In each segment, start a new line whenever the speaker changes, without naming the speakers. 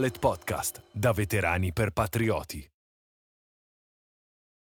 Dolet Podcast, da veterani per patrioti.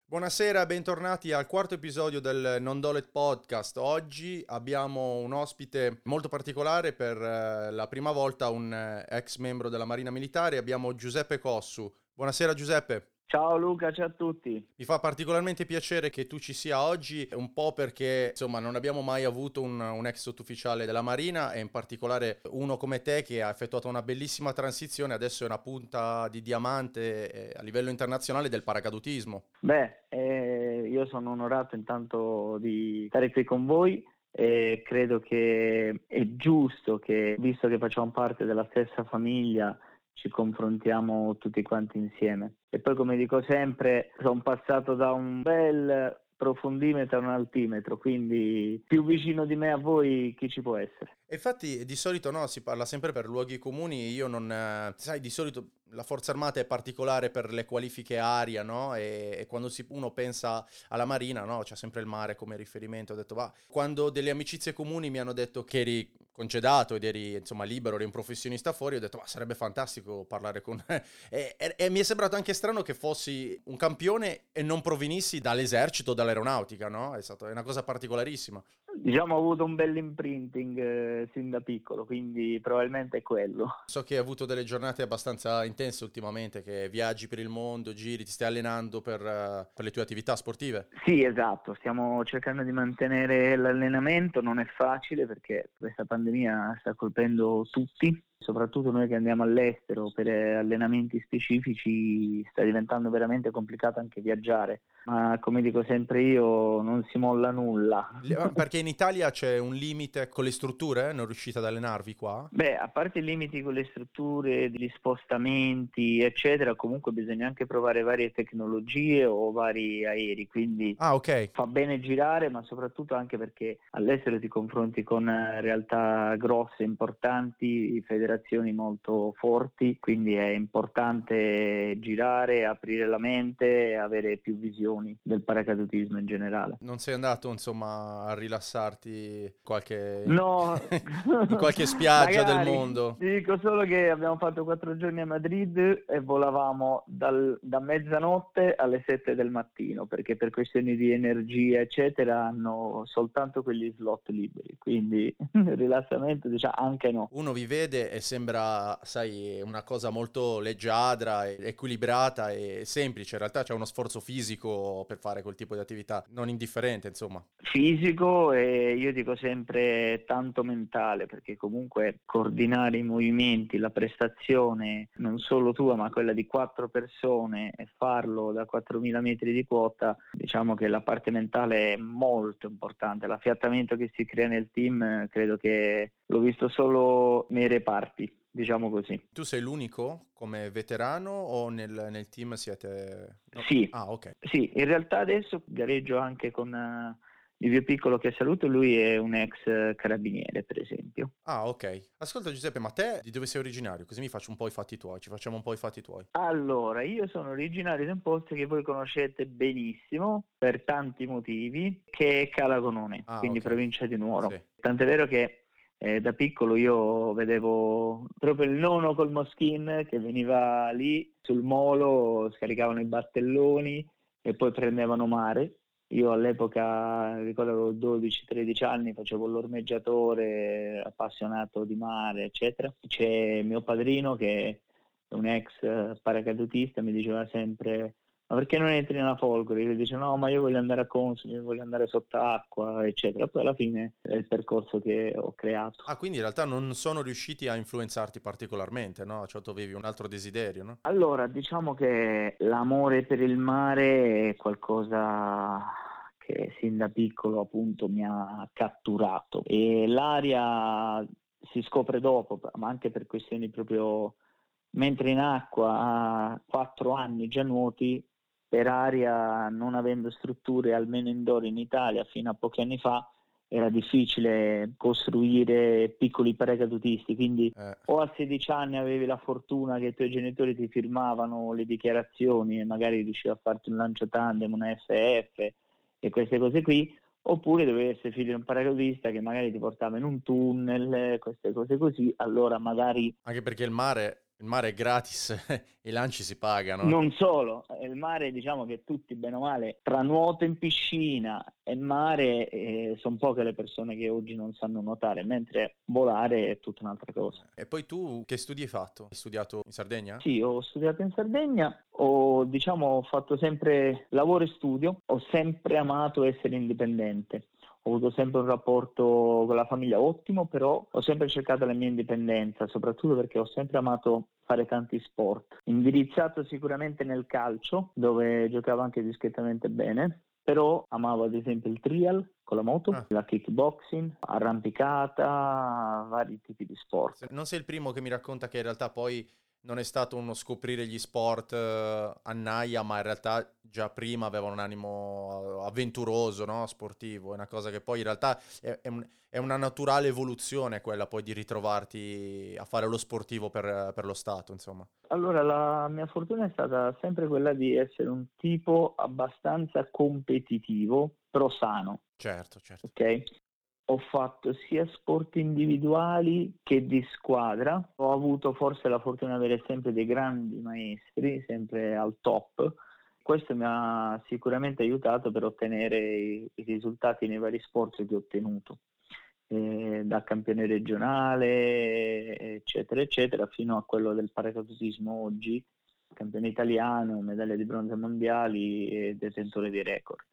Buonasera, bentornati al quarto episodio del Non Dolet Podcast. Oggi abbiamo un ospite molto particolare per eh, la prima volta, un eh, ex membro della Marina Militare. Abbiamo Giuseppe Cossu. Buonasera Giuseppe.
Ciao Luca, ciao a tutti.
Mi fa particolarmente piacere che tu ci sia oggi, un po' perché insomma non abbiamo mai avuto un, un ex sottufficiale della Marina e in particolare uno come te che ha effettuato una bellissima transizione, adesso è una punta di diamante eh, a livello internazionale del paracadutismo.
Beh, eh, io sono onorato intanto di stare qui con voi e credo che è giusto che, visto che facciamo parte della stessa famiglia, ci confrontiamo tutti quanti insieme. E poi come dico sempre, sono passato da un bel profondimetro a un altimetro, quindi più vicino di me a voi chi ci può essere.
Infatti di solito no, si parla sempre per luoghi comuni, io non... Sai, di solito la Forza Armata è particolare per le qualifiche aria, no? E, e quando si, uno pensa alla Marina, no? C'è sempre il mare come riferimento. Ho detto, va. Quando delle amicizie comuni mi hanno detto che eri concedato ed eri insomma libero, eri un professionista fuori, ho detto, ma sarebbe fantastico parlare con... e, e, e, mi è sembrato anche strano che fossi un campione e non provenissi dall'esercito o dall'aeronautica, no? È, stato, è una cosa particolarissima.
Diciamo ho avuto un bel imprinting eh, sin da piccolo, quindi probabilmente è quello.
So che hai avuto delle giornate abbastanza intense ultimamente, che viaggi per il mondo, giri, ti stai allenando per, uh, per le tue attività sportive.
Sì, esatto, stiamo cercando di mantenere l'allenamento, non è facile perché questa pandemia sta colpendo tutti, soprattutto noi che andiamo all'estero per allenamenti specifici sta diventando veramente complicato anche viaggiare ma come dico sempre io non si molla nulla.
Perché in Italia c'è un limite con le strutture? Non riuscite ad allenarvi qua?
Beh, a parte i limiti con le strutture, gli spostamenti, eccetera, comunque bisogna anche provare varie tecnologie o vari aerei, quindi
ah, okay.
fa bene girare, ma soprattutto anche perché all'estero ti confronti con realtà grosse, importanti, federazioni molto forti, quindi è importante girare, aprire la mente, avere più passioni del paracadutismo in generale.
Non sei andato insomma a rilassarti qualche...
no.
in qualche spiaggia del mondo?
Ti dico solo che abbiamo fatto quattro giorni a Madrid e volavamo dal, da mezzanotte alle sette del mattino perché per questioni di energia eccetera hanno soltanto quegli slot liberi, quindi rilassamento diciamo anche no.
Uno vi vede e sembra, sai, una cosa molto leggiadra, equilibrata e semplice, in realtà c'è uno sforzo fisico per fare quel tipo di attività, non indifferente insomma.
Fisico e io dico sempre tanto mentale perché comunque coordinare i movimenti, la prestazione non solo tua ma quella di quattro persone e farlo da 4.000 metri di quota, diciamo che la parte mentale è molto importante, l'affiattamento che si crea nel team credo che l'ho visto solo nei reparti diciamo così.
Tu sei l'unico come veterano o nel, nel team siete...
No. Sì.
Ah, ok.
Sì, in realtà adesso gareggio anche con uh, il mio piccolo che saluto, lui è un ex carabiniere, per esempio.
Ah, ok. Ascolta Giuseppe, ma te di dove sei originario? Così mi faccio un po' i fatti tuoi, ci facciamo un po' i fatti tuoi.
Allora, io sono originario di un posto che voi conoscete benissimo, per tanti motivi, che è Calagonone, ah, quindi okay. provincia di Nuoro. Sì. Tant'è vero che eh, da piccolo io vedevo proprio il nono col Moschin che veniva lì sul molo, scaricavano i battelloni e poi prendevano mare. Io all'epoca, ricordo avevo 12-13 anni, facevo l'ormeggiatore, appassionato di mare, eccetera. C'è mio padrino che è un ex paracadutista, mi diceva sempre ma perché non entri nella folgore? Io dice no, ma io voglio andare a Consoli, voglio andare sott'acqua, eccetera. Poi alla fine è il percorso che ho creato.
Ah, quindi in realtà non sono riusciti a influenzarti particolarmente, no? Cioè tu avevi un altro desiderio, no?
Allora, diciamo che l'amore per il mare è qualcosa che sin da piccolo appunto mi ha catturato e l'aria si scopre dopo, ma anche per questioni proprio mentre in acqua a quattro anni già nuoti per aria, non avendo strutture almeno indoor in Italia fino a pochi anni fa, era difficile costruire piccoli paracadutisti, quindi eh. o a 16 anni avevi la fortuna che i tuoi genitori ti firmavano le dichiarazioni e magari riuscivi a farti un lancio tandem, una FF e queste cose qui, oppure dovevi essere figlio di un paracadutista che magari ti portava in un tunnel, queste cose così, allora magari...
Anche perché il mare Il mare è gratis, i lanci si pagano.
Non solo, il mare diciamo che tutti bene o male, tra nuoto in piscina e mare eh, sono poche le persone che oggi non sanno nuotare, mentre volare è tutta un'altra cosa.
E poi tu che studi hai fatto? Hai studiato in Sardegna?
Sì, ho studiato in Sardegna, ho diciamo fatto sempre lavoro e studio, ho sempre amato essere indipendente ho avuto sempre un rapporto con la famiglia ottimo, però ho sempre cercato la mia indipendenza, soprattutto perché ho sempre amato fare tanti sport. Indirizzato sicuramente nel calcio, dove giocavo anche discretamente bene, però amavo ad esempio il trial con la moto, ah. la kickboxing, arrampicata, vari tipi di sport.
Non sei il primo che mi racconta che in realtà poi non è stato uno scoprire gli sport uh, a naia, ma in realtà già prima aveva un animo avventuroso, no? sportivo. È una cosa che poi in realtà è, è, un, è, una naturale evoluzione quella poi di ritrovarti a fare lo sportivo per, per, lo Stato, insomma.
Allora, la mia fortuna è stata sempre quella di essere un tipo abbastanza competitivo, però sano.
Certo, certo.
Ok? Ho fatto sia sport individuali che di squadra. Ho avuto forse la fortuna di avere sempre dei grandi maestri, sempre al top. Questo mi ha sicuramente aiutato per ottenere i, risultati nei vari sport che ho ottenuto, eh, da campione regionale, eccetera, eccetera, fino a quello del paracadutismo oggi, campione italiano, medaglia di bronzo mondiali e detentore di record.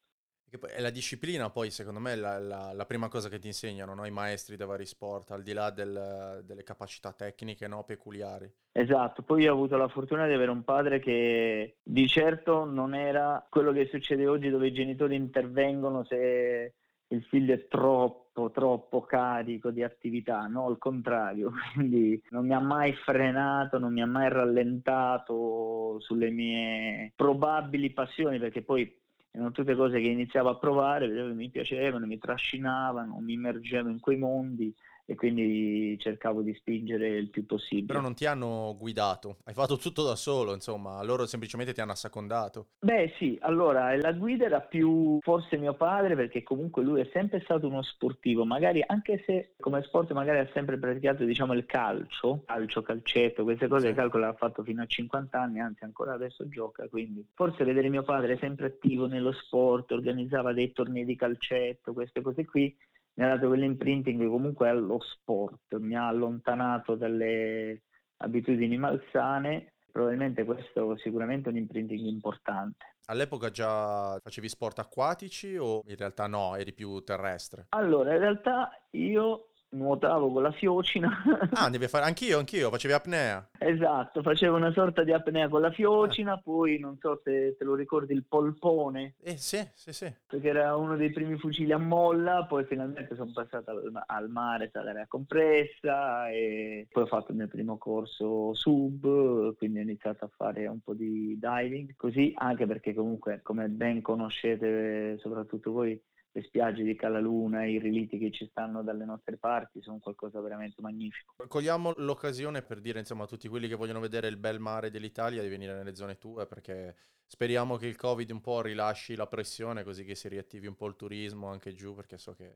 È la disciplina poi secondo me è la, la, la prima cosa che ti insegnano no? i maestri dei vari sport, al di là del, delle capacità tecniche no? peculiari.
Esatto, poi ho avuto la fortuna di avere un padre che di certo non era quello che succede oggi dove i genitori intervengono se il figlio è troppo, troppo carico di attività, no, al contrario, quindi non mi ha mai frenato, non mi ha mai rallentato sulle mie probabili passioni, perché poi erano tutte cose che iniziavo a provare, vedevo che mi piacevano, mi trascinavano, mi immergevo in quei mondi e quindi cercavo di spingere il più possibile.
Però non ti hanno guidato, hai fatto tutto da solo, insomma, loro semplicemente ti hanno assecondato.
Beh sì, allora la guida era più forse mio padre perché comunque lui è sempre stato uno sportivo, magari anche se come sport magari ha sempre praticato diciamo il calcio, calcio, calcetto, queste cose, sì. calcolo l'ha fatto fino a 50 anni, anzi ancora adesso gioca, quindi forse vedere mio padre sempre attivo nello sport, organizzava dei tornei di calcetto, queste cose qui, mi ha dato quell'imprinting comunque allo sport, mi ha allontanato dalle abitudini malsane, probabilmente questo è sicuramente un imprinting importante.
All'epoca già facevi sport acquatici o in realtà no, eri più terrestre?
Allora, in realtà io nuotavo con la fiocina.
ah, devi fare anch'io, anch'io, facevi apnea.
Esatto, facevo una sorta di apnea con la fiocina, ah. poi non so se te lo ricordi il polpone.
Eh sì, sì, sì.
Perché era uno dei primi fucili a molla, poi finalmente sono passato al, al mare, all'area compressa e poi ho fatto il mio primo corso sub, quindi ho iniziato a fare un po' di diving, così anche perché comunque come ben conoscete soprattutto voi le spiagge di Calaluna, i reliti che ci stanno dalle nostre parti sono qualcosa veramente magnifico.
Cogliamo l'occasione per dire insomma a tutti quelli che vogliono vedere il bel mare dell'Italia di venire nelle zone tue perché speriamo che il Covid un po' rilasci la pressione così che si riattivi un po' il turismo anche giù perché so che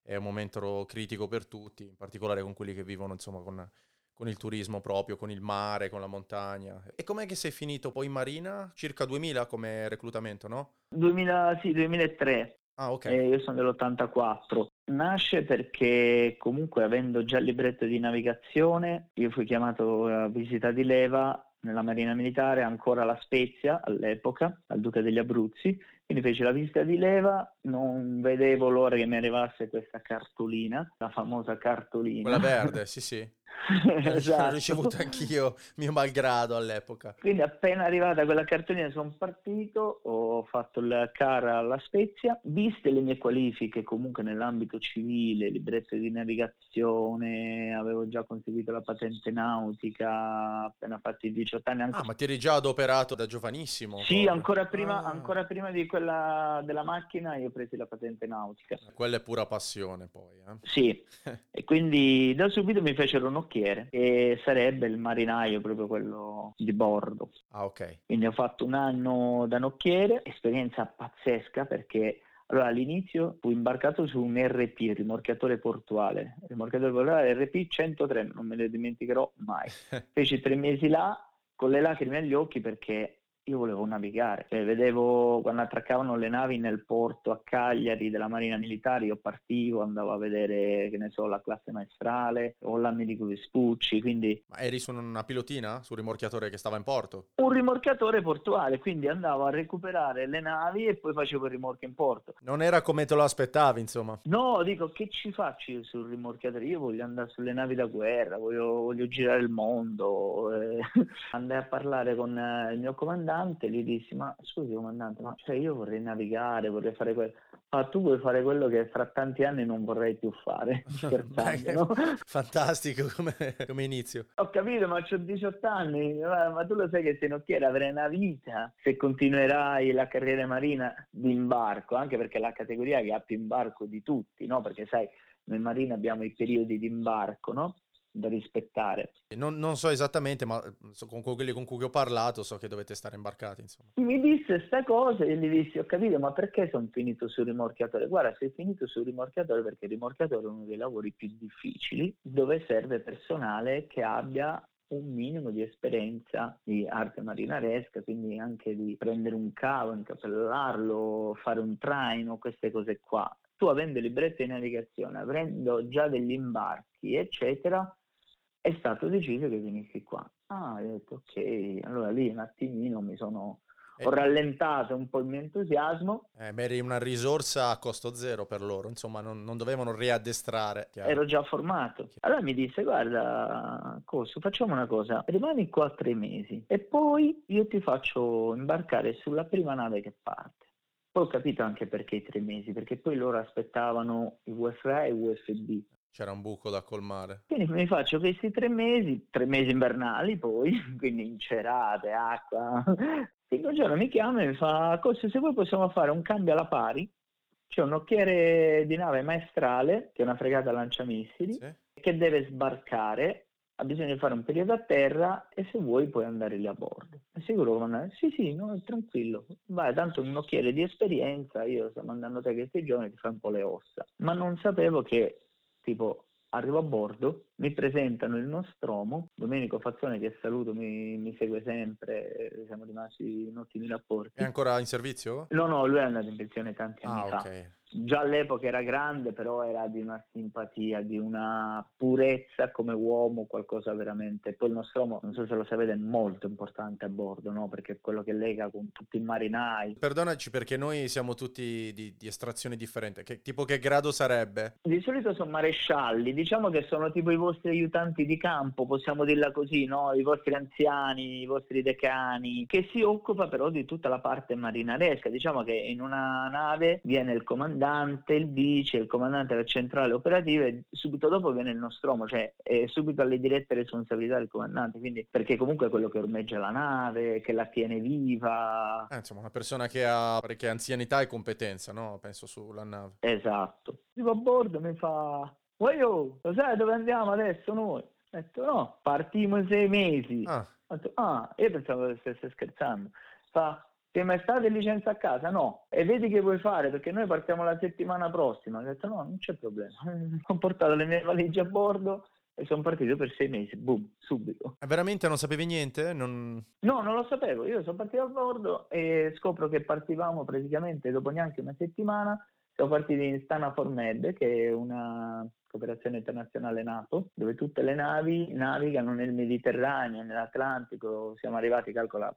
è un momento critico per tutti, in particolare con quelli che vivono insomma con con il turismo proprio, con il mare, con la montagna. E com'è che sei finito poi in Marina? Circa 2000 come reclutamento, no?
2000, sì, 2003.
Ah, ok.
Eh, io sono dell'84. Nasce perché comunque avendo già il libretto di navigazione, io fui chiamato a visita di leva nella Marina Militare, ancora la Spezia all'epoca, al Duca degli Abruzzi, quindi feci la visita di leva, non vedevo l'ora che mi arrivasse questa cartolina, la famosa cartolina.
Quella verde, sì sì. esatto. L'ho ricevuta anch'io, mio malgrado all'epoca.
Quindi appena arrivata quella cartolina sono partito, ho fatto il car alla Spezia, viste le mie qualifiche comunque nell'ambito civile, libretto di navigazione, avevo già conseguito la patente nautica appena fatti i 18 anni.
Anche... Ah, ma ti eri già adoperato da giovanissimo?
Sì, ancora prima, ah. ancora prima, di quella della macchina io ho preso la patente nautica.
Quella è pura passione poi. Eh?
Sì, e quindi da subito mi fecero un'occhiata nocchiere e sarebbe il marinaio proprio quello di bordo.
Ah, ok.
Quindi ho fatto un anno da nocchiere, esperienza pazzesca perché Allora all'inizio fu imbarcato su un RP, rimorchiatore portuale, rimorchiatore portuale RP 103, non me ne dimenticherò mai. Feci tre mesi là con le lacrime agli occhi perché io volevo navigare, cioè, vedevo quando attraccavano le navi nel porto a Cagliari della Marina Militare, io partivo, andavo a vedere, che ne so, la classe maestrale o l'Americo Vespucci, quindi...
Ma eri su una pilotina, sul rimorchiatore che stava in porto?
Un rimorchiatore portuale, quindi andavo a recuperare le navi e poi facevo il rimorchio in porto.
Non era come te lo aspettavi, insomma?
No, dico, che ci faccio io sul rimorchiatore? Io voglio andare sulle navi da guerra, voglio, voglio girare il mondo. Eh. Andai a parlare con eh, il mio comandante comandante, gli dissi, ma scusi comandante, ma cioè io vorrei navigare, vorrei fare quello. Ma tu vuoi fare quello che fra tanti anni non vorrei più fare, no?
Fantastico come, come, inizio.
Ho capito, ma ho 18 anni, ma, ma, tu lo sai che se non quiero avere una vita se continuerai la carriera marina di imbarco, anche perché è la categoria che ha più imbarco di tutti, no? Perché sai, noi marini abbiamo i periodi di imbarco, no? Da rispettare.
Non, non, so esattamente, ma con quelli con cui ho parlato so che dovete stare imbarcati. Insomma.
Mi disse questa cosa e gli dissi, ho capito, ma perché sono finito sul rimorchiatore? Guarda, sei finito sul rimorchiatore perché il rimorchiatore è uno dei lavori più difficili, dove serve personale che abbia un minimo di esperienza di arte marinaresca, quindi anche di prendere un cavo, incapellarlo, fare un traino, queste cose qua. Tu avendo librette di navigazione, avendo già degli imbarchi, eccetera, è stato deciso che venissi qua. Ah, ho detto ok, allora lì un attimino mi sono... Eh, ho rallentato un po' il mio entusiasmo.
Eh, ma eri una risorsa a costo zero per loro, insomma non, non dovevano riaddestrare.
Chiaro. Ero già formato. Allora mi disse, guarda, Costo, facciamo una cosa, rimani qua tre mesi e poi io ti faccio imbarcare sulla prima nave che parte. Poi ho capito anche perché i tre mesi, perché poi loro aspettavano i UFA e i USB.
C'era un buco da colmare.
Quindi mi faccio questi tre mesi, tre mesi invernali poi, quindi incerate, acqua. Quindi un giorno mi chiama e mi fa, Così, se vuoi possiamo fare un cambio alla pari, c'è un occhiere di nave maestrale, che è una fregata lanciamissili, sì. che deve sbarcare, ha bisogno di fare un periodo a terra e se vuoi puoi andare lì a bordo. È sicuro con me? Sì, sì, no, tranquillo. Vai, tanto un occhiere di esperienza, io sto mandando te questi giorni, ti fai un po' le ossa. Ma non sapevo che tipo arrivo a bordo, mi presentano il Nostromo, Domenico Fazzone che saluto mi, mi segue sempre, siamo rimasti in ottimi rapporti.
È ancora in servizio?
No, no, lui è andato in pensione tanti anni ah, fa. Okay già all'epoca era grande, però era di una simpatia, di una purezza come uomo, qualcosa veramente. Poi il nostro uomo, non so se lo sapete, è molto importante a bordo, no? Perché è quello che lega con tutti i marinai.
Perdonaci perché noi siamo tutti di, di estrazione differente. Che, tipo che grado sarebbe?
Di solito sono marescialli, diciamo che sono tipo i vostri aiutanti di campo, possiamo dirla così, no? I vostri anziani, i vostri decani, che si occupa però di tutta la parte marinaresca. Diciamo che in una nave viene il comandante comandante, il vice, il comandante della centrale operativa e subito dopo viene il nostromo, cioè è subito alle dirette responsabilità del comandante, quindi perché comunque è quello che ormeggia la nave, che la tiene viva.
Eh, insomma, una persona che ha parecchia anzianità e competenza, no? Penso sulla nave.
Esatto. Arrivo a bordo mi fa, Uoio, lo sai dove andiamo adesso noi? Ho detto no, partiamo in sei mesi. Ah. Ho detto, ah, io pensavo che stesse scherzando. Fa, sei mai stato in licenza a casa? No. E vedi che vuoi fare perché noi partiamo la settimana prossima. Ho detto no, non c'è problema. Ho portato le mie valigie a bordo e sono partito per sei mesi, boom, subito.
E veramente non sapevi niente? Non...
No, non lo sapevo. Io sono partito a bordo e scopro che partivamo praticamente dopo neanche una settimana. Siamo partiti in Stana Formed, che è una cooperazione internazionale NATO, dove tutte le navi navigano nel Mediterraneo, nell'Atlantico, siamo arrivati, calcola,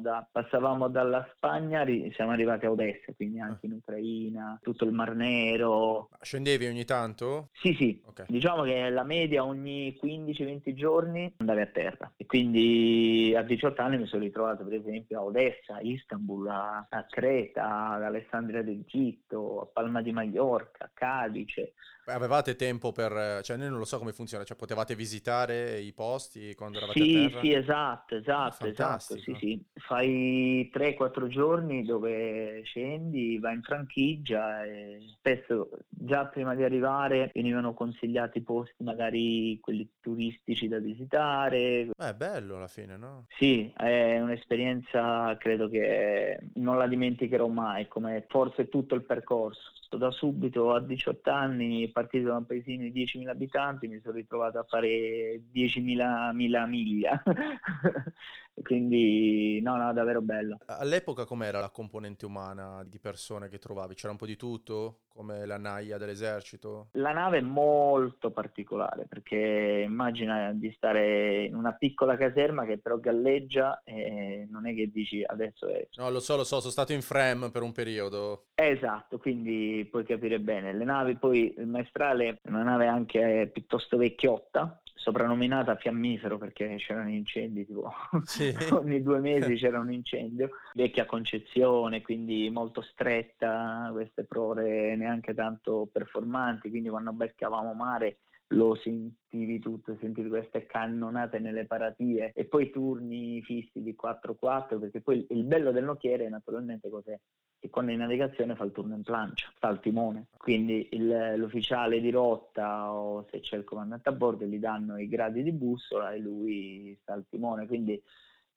da, passavamo dalla Spagna, siamo arrivati a Odessa, quindi anche in Ucraina, tutto il Mar Nero.
Scendevi ogni tanto?
Sì, sì, okay. diciamo che la media ogni 15-20 giorni andavi a terra e quindi a 18 anni mi sono ritrovato per esempio a Odessa, a Istanbul, a, a Creta, ad Alessandria d'Egitto, a Palma di Mallorca, a Cadice,
Avevate tempo per, cioè noi non lo so come funziona, cioè potevate visitare i posti quando eravate
sì,
a terra?
Sì, esatto, esatto, esatto, sì, sì. Fai 3-4 giorni dove scendi, vai in franchigia e spesso già prima di arrivare venivano consigliati posti magari quelli turistici da visitare.
È bello alla fine, no?
Sì, è un'esperienza credo che non la dimenticherò mai, come forse tutto il percorso. Da subito a 18 anni partito da un paesino di 10.000 abitanti, mi sono ritrovato a fare 10.000 miglia. Quindi, no, no, davvero bello.
All'epoca com'era la componente umana di persone che trovavi? C'era un po' di tutto? Come la naia dell'esercito?
La nave è molto particolare perché immagina di stare in una piccola caserma che però galleggia e non è che dici adesso è...
No, lo so, lo so, sono stato in frame per un periodo.
Esatto, quindi puoi capire bene. Le navi poi, il maestrale è una nave anche piuttosto vecchiotta, soprannominata fiammifero perché c'erano incendi tipo sì. ogni due mesi c'era un incendio vecchia concezione quindi molto stretta queste prore neanche tanto performanti quindi quando beccavamo mare lo sentivi tutto, sentivi queste cannonate nelle paratie e poi turni fissi di 4-4 perché poi il bello del nocchiere naturalmente cos'è? Che quando in navigazione fa il turno in plancia, sta al timone, quindi il, l'ufficiale di rotta o se c'è il comandante a bordo gli danno i gradi di bussola e lui sta al timone, quindi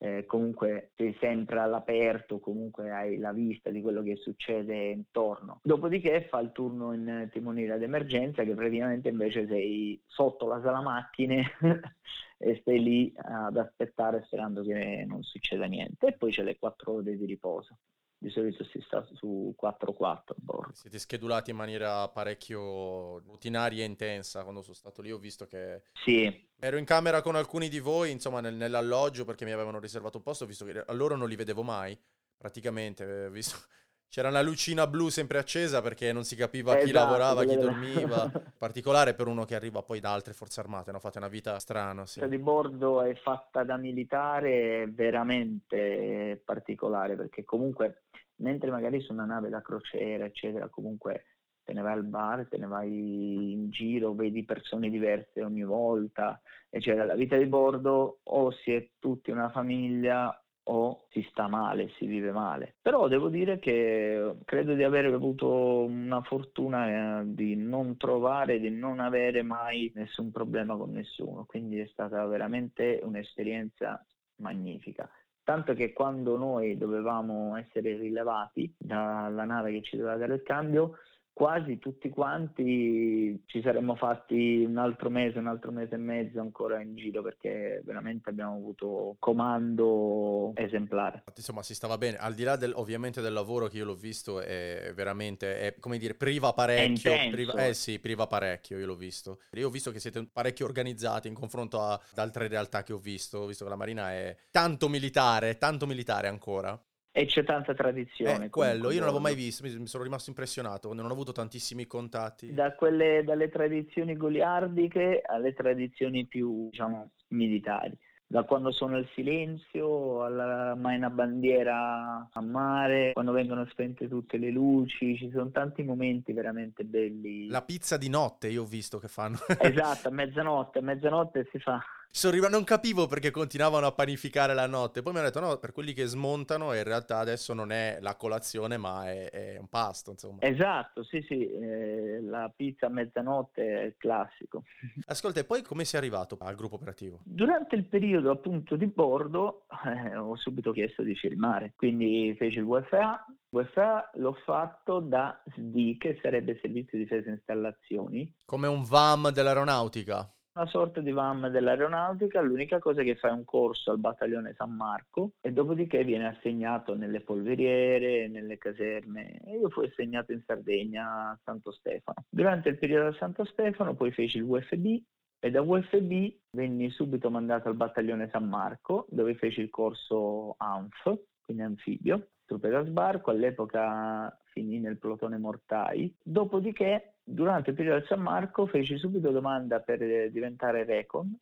eh, comunque sei sempre all'aperto, comunque hai la vista di quello che succede intorno. Dopodiché fa il turno in timoniera d'emergenza che praticamente invece sei sotto la sala macchine e stai lì ad aspettare sperando che non succeda niente e poi c'è le quattro ore di riposo di solito si sta su 4-4 a bordo.
Siete schedulati in maniera parecchio rutinaria e intensa. Quando sono stato lì ho visto che...
Sì.
Ero in camera con alcuni di voi, insomma, nel, nell'alloggio perché mi avevano riservato un posto, visto che a loro non li vedevo mai, praticamente. Visto... C'era una lucina blu sempre accesa perché non si capiva esatto, chi lavorava, chi dormiva. In particolare per uno che arriva poi da altre forze armate, no? Fate una vita strana. Sì.
Di bordo è fatta da militare veramente particolare perché comunque mentre magari su una nave da crociera, eccetera, comunque te ne vai al bar, te ne vai in giro, vedi persone diverse ogni volta, eccetera. La vita di bordo o si è tutti una famiglia o si sta male, si vive male. Però devo dire che credo di aver avuto una fortuna eh, di non trovare, di non avere mai nessun problema con nessuno, quindi è stata veramente un'esperienza magnifica tanto che quando noi dovevamo essere rilevati dalla nave che ci doveva dare il cambio, quasi tutti quanti ci saremmo fatti un altro mese, un altro mese e mezzo ancora in giro perché veramente abbiamo avuto comando esemplare.
Insomma, si stava bene, al di là del, ovviamente del lavoro che io l'ho visto, è veramente, è, come dire, priva parecchio. Priva, eh sì, priva parecchio, io l'ho visto. Io ho visto che siete parecchio organizzati in confronto a, ad altre realtà che ho visto, ho visto che la Marina è tanto militare, tanto militare ancora.
E c'è tanta tradizione.
Eh, quello, io non l'avevo mai visto, mi, sono rimasto impressionato, non ho avuto tantissimi contatti.
Da quelle, dalle tradizioni goliardiche alle tradizioni più, diciamo, militari. Da quando suona il silenzio alla mai una bandiera a mare, quando vengono spente tutte le luci, ci sono tanti momenti veramente belli.
La pizza di notte io ho visto che fanno.
esatto, a mezzanotte, a mezzanotte si fa
sono arrivato, non capivo perché continuavano a panificare la notte. Poi mi hanno detto: no, per quelli che smontano, in realtà adesso non è la colazione, ma è, è un pasto. Insomma.
Esatto, sì, sì. Eh, la pizza a mezzanotte è il classico.
Ascolta, e poi come sei arrivato al gruppo operativo?
Durante il periodo appunto di bordo eh, ho subito chiesto di filmare, quindi feci il WFA. WFA l'ho fatto da SD, che sarebbe Servizio di Difesa Installazioni.
Come un VAM dell'aeronautica
una sorta di VAM dell'aeronautica, l'unica cosa è che fai un corso al battaglione San Marco e dopodiché viene assegnato nelle polveriere, nelle caserme e io fui assegnato in Sardegna a Santo Stefano. Durante il periodo a Santo Stefano poi feci il UFB e da UFB venni subito mandato al battaglione San Marco dove feci il corso ANF, quindi anfibio, truppe da sbarco, all'epoca finì nel plotone Mortai, dopodiché durante il periodo del San Marco feci subito domanda per diventare Recon.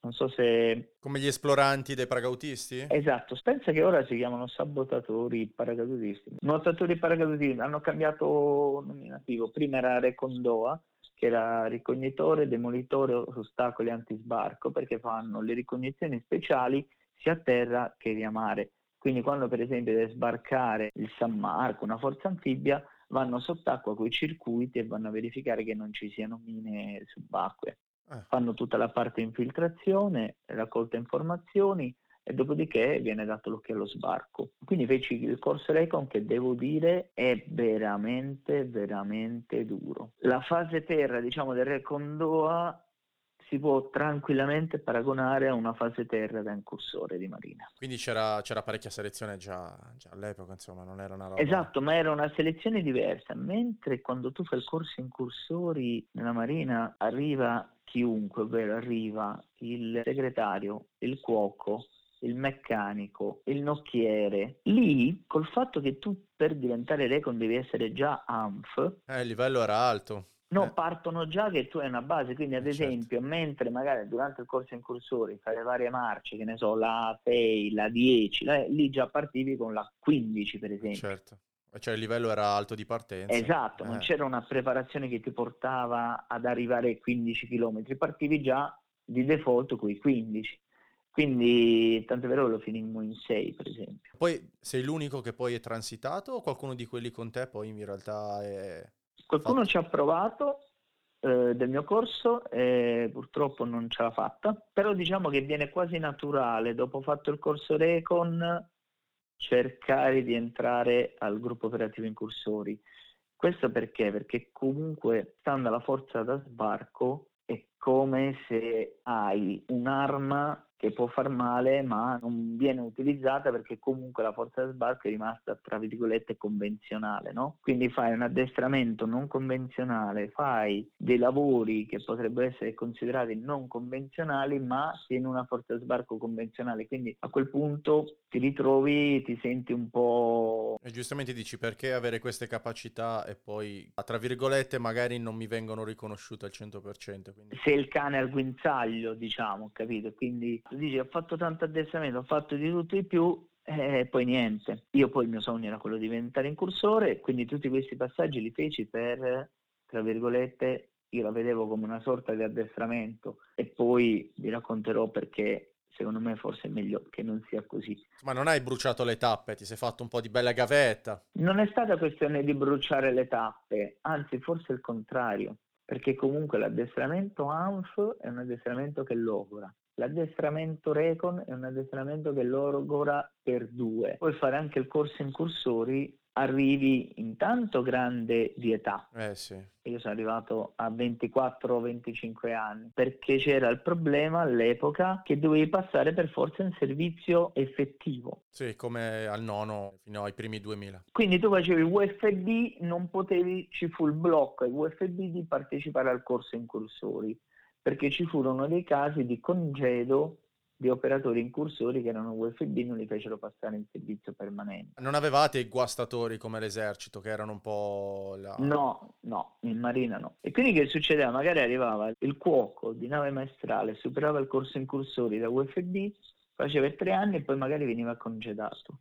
Non so se...
Come gli esploranti dei paracautisti?
Esatto, pensa che ora si chiamano sabotatori paracautisti. Nuotatori paracautisti hanno cambiato nominativo, prima era Recon Doa, che era ricognitore, demolitore, ostacoli antisbarco, perché fanno le ricognizioni speciali sia a terra che via mare. Quindi quando per esempio deve sbarcare il San Marco, una forza anfibia, vanno sott'acqua con i circuiti e vanno a verificare che non ci siano mine subacquee. Eh. Fanno tutta la parte infiltrazione, raccolta informazioni e dopodiché viene dato l'occhio allo sbarco. Quindi feci il corso Recon che devo dire è veramente, veramente duro. La fase terra, diciamo, del Recon Doha si può tranquillamente paragonare a una fase terra da incursore di marina.
Quindi c'era, c'era parecchia selezione già, già, all'epoca, insomma, non era una roba...
Esatto, ma era una selezione diversa, mentre quando tu fai il corso incursori nella marina arriva chiunque, ovvero arriva il segretario, il cuoco, il meccanico, il nocchiere. Lì, col fatto che tu per diventare recon devi essere già ANF...
Eh, il livello era alto.
No, eh. partono già che tu hai una base, quindi ad eh, certo. esempio, mentre magari durante il corso incursori fai le varie marce, che ne so, la 6, la 10, la, lì già partivi con la 15 per esempio.
Certo. Cioè il livello era alto di partenza.
Esatto, eh. non c'era una preparazione che ti portava ad arrivare ai 15 km, partivi già di default con i 15. Quindi, tanto è vero che lo finimmo in 6, per esempio.
Poi sei l'unico che poi è transitato o qualcuno di quelli con te poi in realtà è...
Qualcuno fatto? ci ha provato eh, del mio corso e purtroppo non ce l'ha fatta, però diciamo che viene quasi naturale, dopo fatto il corso Recon, cercare di entrare al gruppo operativo incursori. Questo perché? Perché comunque, stando alla forza da sbarco, è come se hai un'arma che può far male ma non viene utilizzata perché comunque la forza di sbarco è rimasta tra virgolette convenzionale, no? Quindi fai un addestramento non convenzionale, fai dei lavori che potrebbero essere considerati non convenzionali ma in una forza di sbarco convenzionale, quindi a quel punto ti ritrovi, ti senti un po'...
E giustamente dici perché avere queste capacità e poi, tra virgolette, magari non mi vengono riconosciute al 100%. Quindi...
Se il cane al guinzaglio, diciamo, capito? Quindi tu dici ho fatto tanto addestramento, ho fatto di tutto di più, e eh, poi niente. Io poi il mio sogno era quello di diventare incursore, quindi tutti questi passaggi li feci per, tra virgolette, io la vedevo come una sorta di addestramento e poi vi racconterò perché secondo me forse è meglio che non sia così.
Ma non hai bruciato le tappe, ti sei fatto un po' di bella gavetta?
Non è stata questione di bruciare le tappe, anzi forse il contrario, perché comunque l'addestramento ANF è un addestramento che logora. L'addestramento Recon è un addestramento che logora per due. Puoi fare anche il corso in cursori arrivi intanto grande di età.
Eh sì.
Io sono arrivato a 24-25 anni perché c'era il problema all'epoca che dovevi passare per forza in servizio effettivo.
Sì, come al nono fino ai primi 2000.
Quindi tu facevi UFB, non potevi, ci fu il blocco ai UFB di partecipare al corso in cursori perché ci furono dei casi di congedo di operatori incursori che erano UFB non li fecero passare in servizio permanente.
Non avevate i guastatori come l'esercito che erano un po' la...
No, no, in marina no. E quindi che succedeva? Magari arrivava il cuoco di nave maestrale, superava il corso incursori da UFB, faceva tre anni e poi magari veniva congedato.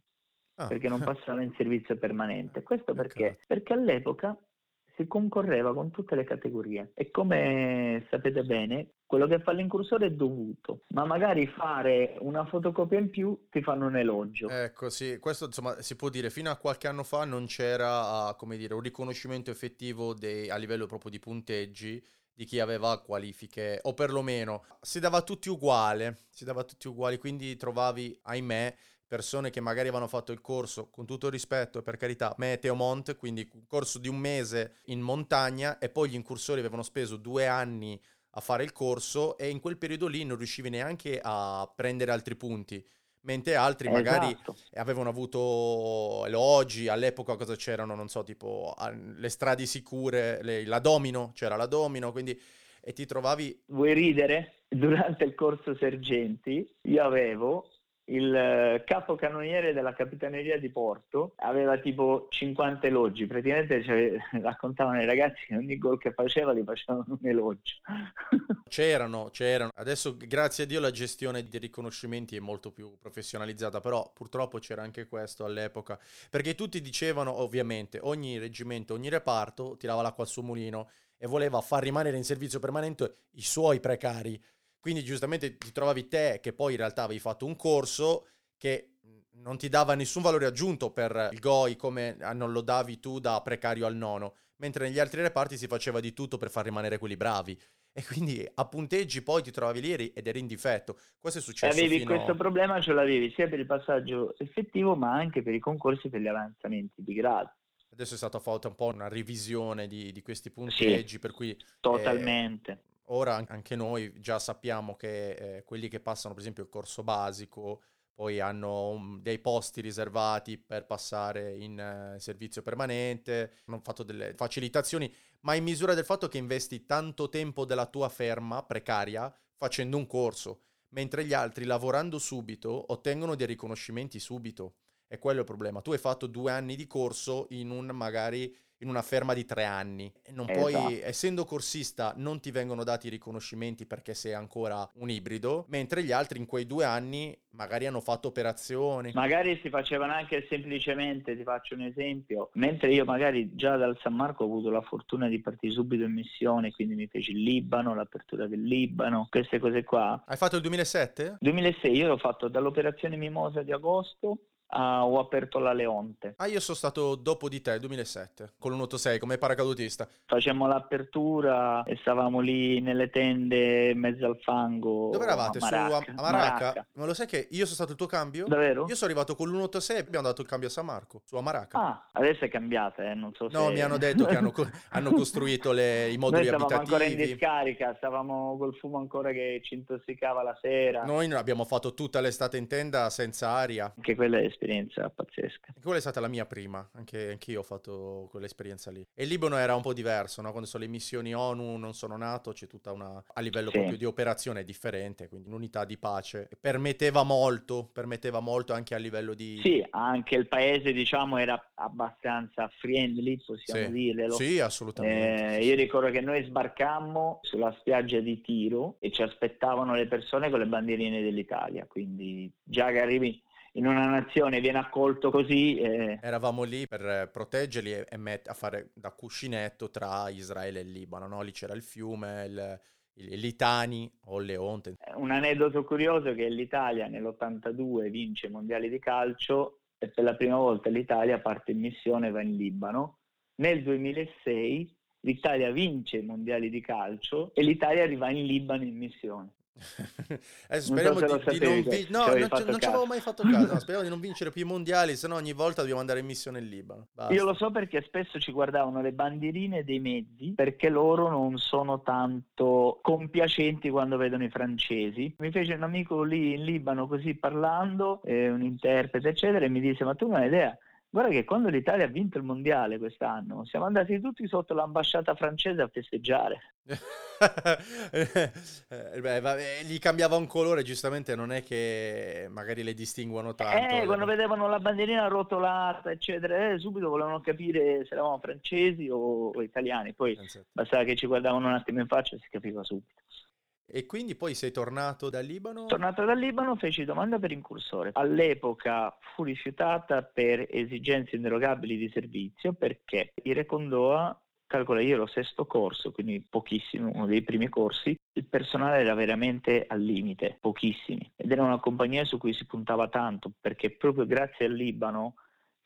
Ah. Perché non passava in servizio permanente. Questo perché? Perché all'epoca si concorreva con tutte le categorie e come sapete bene quello che fa l'incursore è dovuto, ma magari fare una fotocopia in più ti fanno un elogio.
Ecco, sì, questo insomma si può dire, fino a qualche anno fa non c'era, come dire, un riconoscimento effettivo dei, a livello proprio di punteggi di chi aveva qualifiche, o perlomeno si dava tutti uguale, si dava tutti uguali, quindi trovavi, ahimè, persone che magari avevano fatto il corso, con tutto il rispetto e per carità, Meteomont, quindi un corso di un mese in montagna e poi gli incursori avevano speso due anni a fare il corso e in quel periodo lì non riuscivi neanche a prendere altri punti mentre altri esatto. magari avevano avuto elogi, all'epoca cosa c'erano, non so, tipo le strade sicure, le, la domino, c'era la domino, quindi e ti trovavi...
Vuoi ridere? Durante il corso sergenti io avevo il eh, capocannoniere della capitaneria di Porto aveva tipo 50 elogi, praticamente cioè, raccontavano ai ragazzi che ogni gol che faceva gli facevano un elogio.
C'erano, c'erano. Adesso grazie a Dio la gestione dei riconoscimenti è molto più professionalizzata, però purtroppo c'era anche questo all'epoca, perché tutti dicevano ovviamente ogni reggimento, ogni reparto tirava l'acqua al suo mulino e voleva far rimanere in servizio permanente i suoi precari. Quindi giustamente ti trovavi te che poi in realtà avevi fatto un corso che non ti dava nessun valore aggiunto per il GOI come non lo davi tu da precario al nono, mentre negli altri reparti si faceva di tutto per far rimanere quelli bravi. E quindi a punteggi poi ti trovavi lì ed eri in difetto. Questo è successo.
Avevi
fino...
questo problema, ce l'avevi sia per il passaggio effettivo, ma anche per i concorsi per gli avanzamenti di grado.
Adesso è stata fatta un po' una revisione di, di questi punteggi, sì, per cui...
Totalmente.
Eh, ora anche noi già sappiamo che eh, quelli che passano per esempio il corso basico poi hanno dei posti riservati per passare in uh, servizio permanente, hanno fatto delle facilitazioni, ma in misura del fatto che investi tanto tempo della tua ferma precaria facendo un corso, mentre gli altri lavorando subito ottengono dei riconoscimenti subito. E quello è il problema. Tu hai fatto due anni di corso in un magari in una ferma di tre anni. Non esatto. puoi, essendo corsista, non ti vengono dati i riconoscimenti perché sei ancora un ibrido, mentre gli altri in quei due anni magari hanno fatto operazioni.
Magari si facevano anche semplicemente, ti faccio un esempio, mentre io magari già dal San Marco ho avuto la fortuna di partire subito in missione, quindi mi feci il Libano, l'apertura del Libano, queste cose qua.
Hai fatto il 2007?
2006, io l'ho fatto dall'operazione Mimosa di agosto uh, ho aperto la Leonte.
Ah, io sono stato dopo di te, 2007, con l'186 come paracadutista.
Facemmo l'apertura e stavamo lì nelle tende in mezzo al fango.
Dove eravate? A Maracca. Su a, a Maracca. Maracca. Ma lo sai che io sono stato il tuo cambio?
Davvero?
Io sono arrivato con l'186 e abbiamo dato il cambio a San Marco, su a Maracca.
Ah, adesso è cambiata, eh, non so
se... No, mi hanno detto che hanno, co- hanno costruito le, i moduli
Noi
stavamo
abitativi. ancora in discarica, stavamo col fumo ancora che ci intossicava la sera.
Noi abbiamo fatto tutta l'estate in tenda senza aria.
Anche quella è l'esperienza pazzesca.
Quella è stata la mia prima, anche anch'io ho fatto quell'esperienza lì. E il Libano era un po' diverso, no? quando sono le missioni ONU, non sono nato, c'è tutta una... a livello sì. proprio di operazione differente, quindi un'unità di pace. Permetteva molto, permetteva molto anche a livello di...
Sì, anche il paese diciamo era abbastanza friendly, possiamo
sì.
dirlo.
Sì, assolutamente.
Eh, io ricordo che noi sbarcammo sulla spiaggia di Tiro e ci aspettavano le persone con le bandierine dell'Italia, quindi già che arrivi in una nazione viene accolto così. Eh...
Eravamo lì per proteggerli e, e met- a fare da cuscinetto tra Israele e Libano, no? Lì c'era il fiume, il, il, Litani o il Leonte.
Un aneddoto curioso è che l'Italia nell'82 vince i mondiali di calcio e per la prima volta l'Italia parte in missione e va in Libano. Nel 2006 l'Italia vince i mondiali di calcio e l'Italia arriva in Libano in missione.
Eh, speriamo so di, di, non vincere. No, non, c- non ci avevo mai fatto caso. No, speriamo di non vincere più i mondiali, se no ogni volta dobbiamo andare in missione in Libano. Basta.
Io lo so perché spesso ci guardavano le bandierine dei mezzi perché loro non sono tanto compiacenti quando vedono i francesi. Mi fece un amico lì in Libano così parlando, eh, un interprete, eccetera, e mi disse: Ma tu non hai idea? Guarda che quando l'Italia ha vinto il mondiale quest'anno, siamo andati tutti sotto l'ambasciata francese a festeggiare.
eh, beh, vabbè, gli cambiava un colore, giustamente non è che magari le distinguono tanto.
Eh, quando vedevano la bandierina rotolata, eccetera, eh, subito volevano capire se eravamo francesi o, o italiani. Poi esatto. bastava che ci guardavano un attimo in faccia e si capiva subito.
E quindi poi sei tornato dal Libano?
Tornato dal Libano feci domanda per incursore. All'epoca fu rifiutata per esigenze inderogabili di servizio perché i Recondoa, calcola io ero sesto corso, quindi pochissimo, uno dei primi corsi, il personale era veramente al limite, pochissimi. Ed era una compagnia su cui si puntava tanto perché proprio grazie al Libano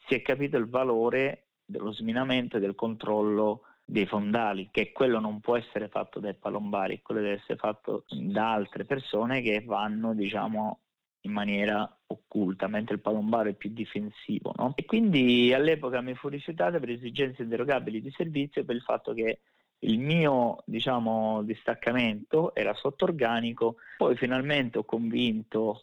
si è capito il valore dello sminamento e del controllo dei fondali, che quello non può essere fatto dai palombari, quello deve essere fatto da altre persone che vanno, diciamo, in maniera occulta, mentre il palombaro è più difensivo. No? E quindi all'epoca mi fu rifiutata per esigenze inderogabili di servizio per il fatto che il mio diciamo, distaccamento era sotto organico, poi finalmente ho convinto,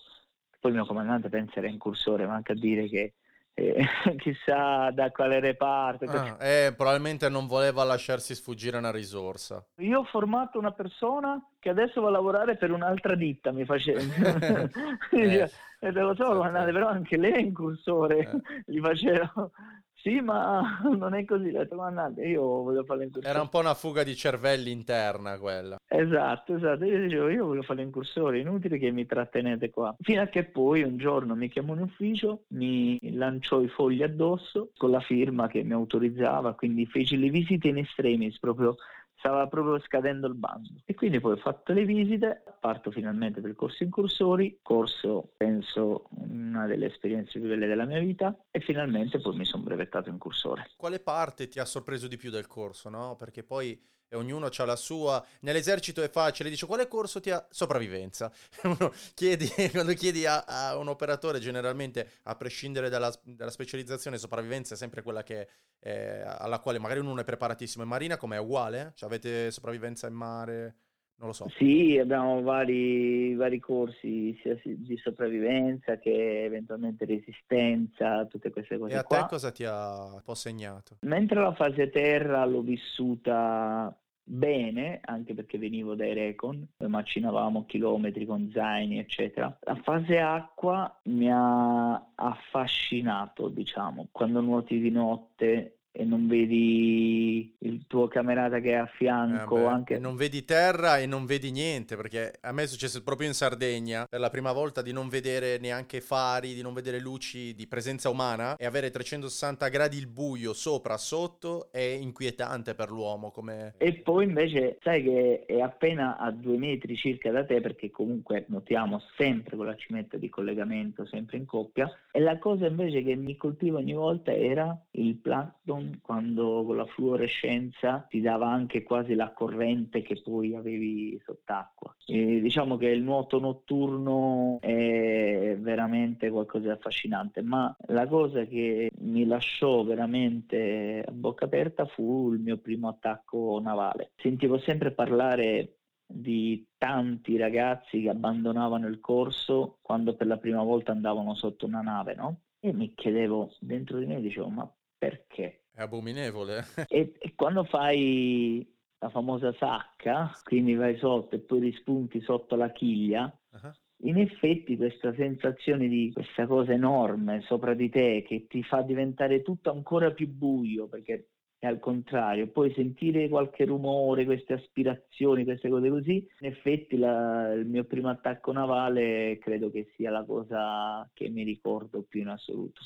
poi il mio comandante pensa era incursore, manca a dire che eh, chissà da quale reparto.
Ah, eh, probabilmente non voleva lasciarsi sfuggire una risorsa.
Io ho formato una persona che adesso va a lavorare per un'altra ditta, mi faceva. eh, e te lo so, comandante, però anche lei è incursore, eh. gli facevo sì, ma non è così, detto comandante, io voglio fare l'incursore.
Era un po' una fuga di cervelli interna quella.
Esatto, esatto, io dicevo, io voglio fare l'incursore, inutile che mi trattenete qua. Fino a che poi un giorno mi chiamò in ufficio, mi lanciò i fogli addosso con la firma che mi autorizzava, quindi feci le visite in estremis, proprio stava proprio scadendo il bando. E quindi poi ho fatto le visite, parto finalmente per il corso incursori, corso penso una delle esperienze più belle della mia vita e finalmente poi mi sono brevettato incursore.
Quale parte ti ha sorpreso di più del corso, no? Perché poi e ognuno ha la sua. Nell'esercito è facile, dice quale corso ti ha sopravvivenza. chiedi, quando chiedi a, a, un operatore, generalmente, a prescindere dalla, dalla specializzazione, sopravvivenza è sempre quella che, eh, alla quale magari uno è preparatissimo. In marina come è uguale? Cioè, avete sopravvivenza in mare? Non lo so.
Sì, abbiamo vari, vari corsi sia di sopravvivenza che eventualmente resistenza, tutte queste cose.
E a
qua.
te cosa ti ha un po' segnato?
Mentre la fase terra l'ho vissuta bene, anche perché venivo dai Recon, macinavamo chilometri con zaini, eccetera. La fase acqua mi ha affascinato, diciamo, quando nuoti di notte e non vedi il tuo camerata che è a fianco. Eh anche...
Non vedi terra e non vedi niente, perché a me è successo proprio in Sardegna, per la prima volta di non vedere neanche fari, di non vedere luci di presenza umana e avere 360 gradi il buio sopra, sotto, è inquietante per l'uomo. Come...
E poi invece sai che è appena a due metri circa da te, perché comunque notiamo sempre con la cimetta di collegamento, sempre in coppia, e la cosa invece che mi colpiva ogni volta era il plankton quando con la fluorescenza ti dava anche quasi la corrente che poi avevi sott'acqua. E diciamo che il nuoto notturno è veramente qualcosa di affascinante, ma la cosa che mi lasciò veramente a bocca aperta fu il mio primo attacco navale. Sentivo sempre parlare di tanti ragazzi che abbandonavano il corso quando per la prima volta andavano sotto una nave, no? E mi chiedevo dentro di me, dicevo, ma perché?
È abominevole.
e, e quando fai la famosa sacca, quindi vai sotto e poi rispunti sotto la chiglia, uh-huh. in effetti questa sensazione di questa cosa enorme sopra di te che ti fa diventare tutto ancora più buio, perché è al contrario, poi sentire qualche rumore, queste aspirazioni, queste cose così, in effetti la, il mio primo attacco navale credo che sia la cosa che mi ricordo più in assoluto.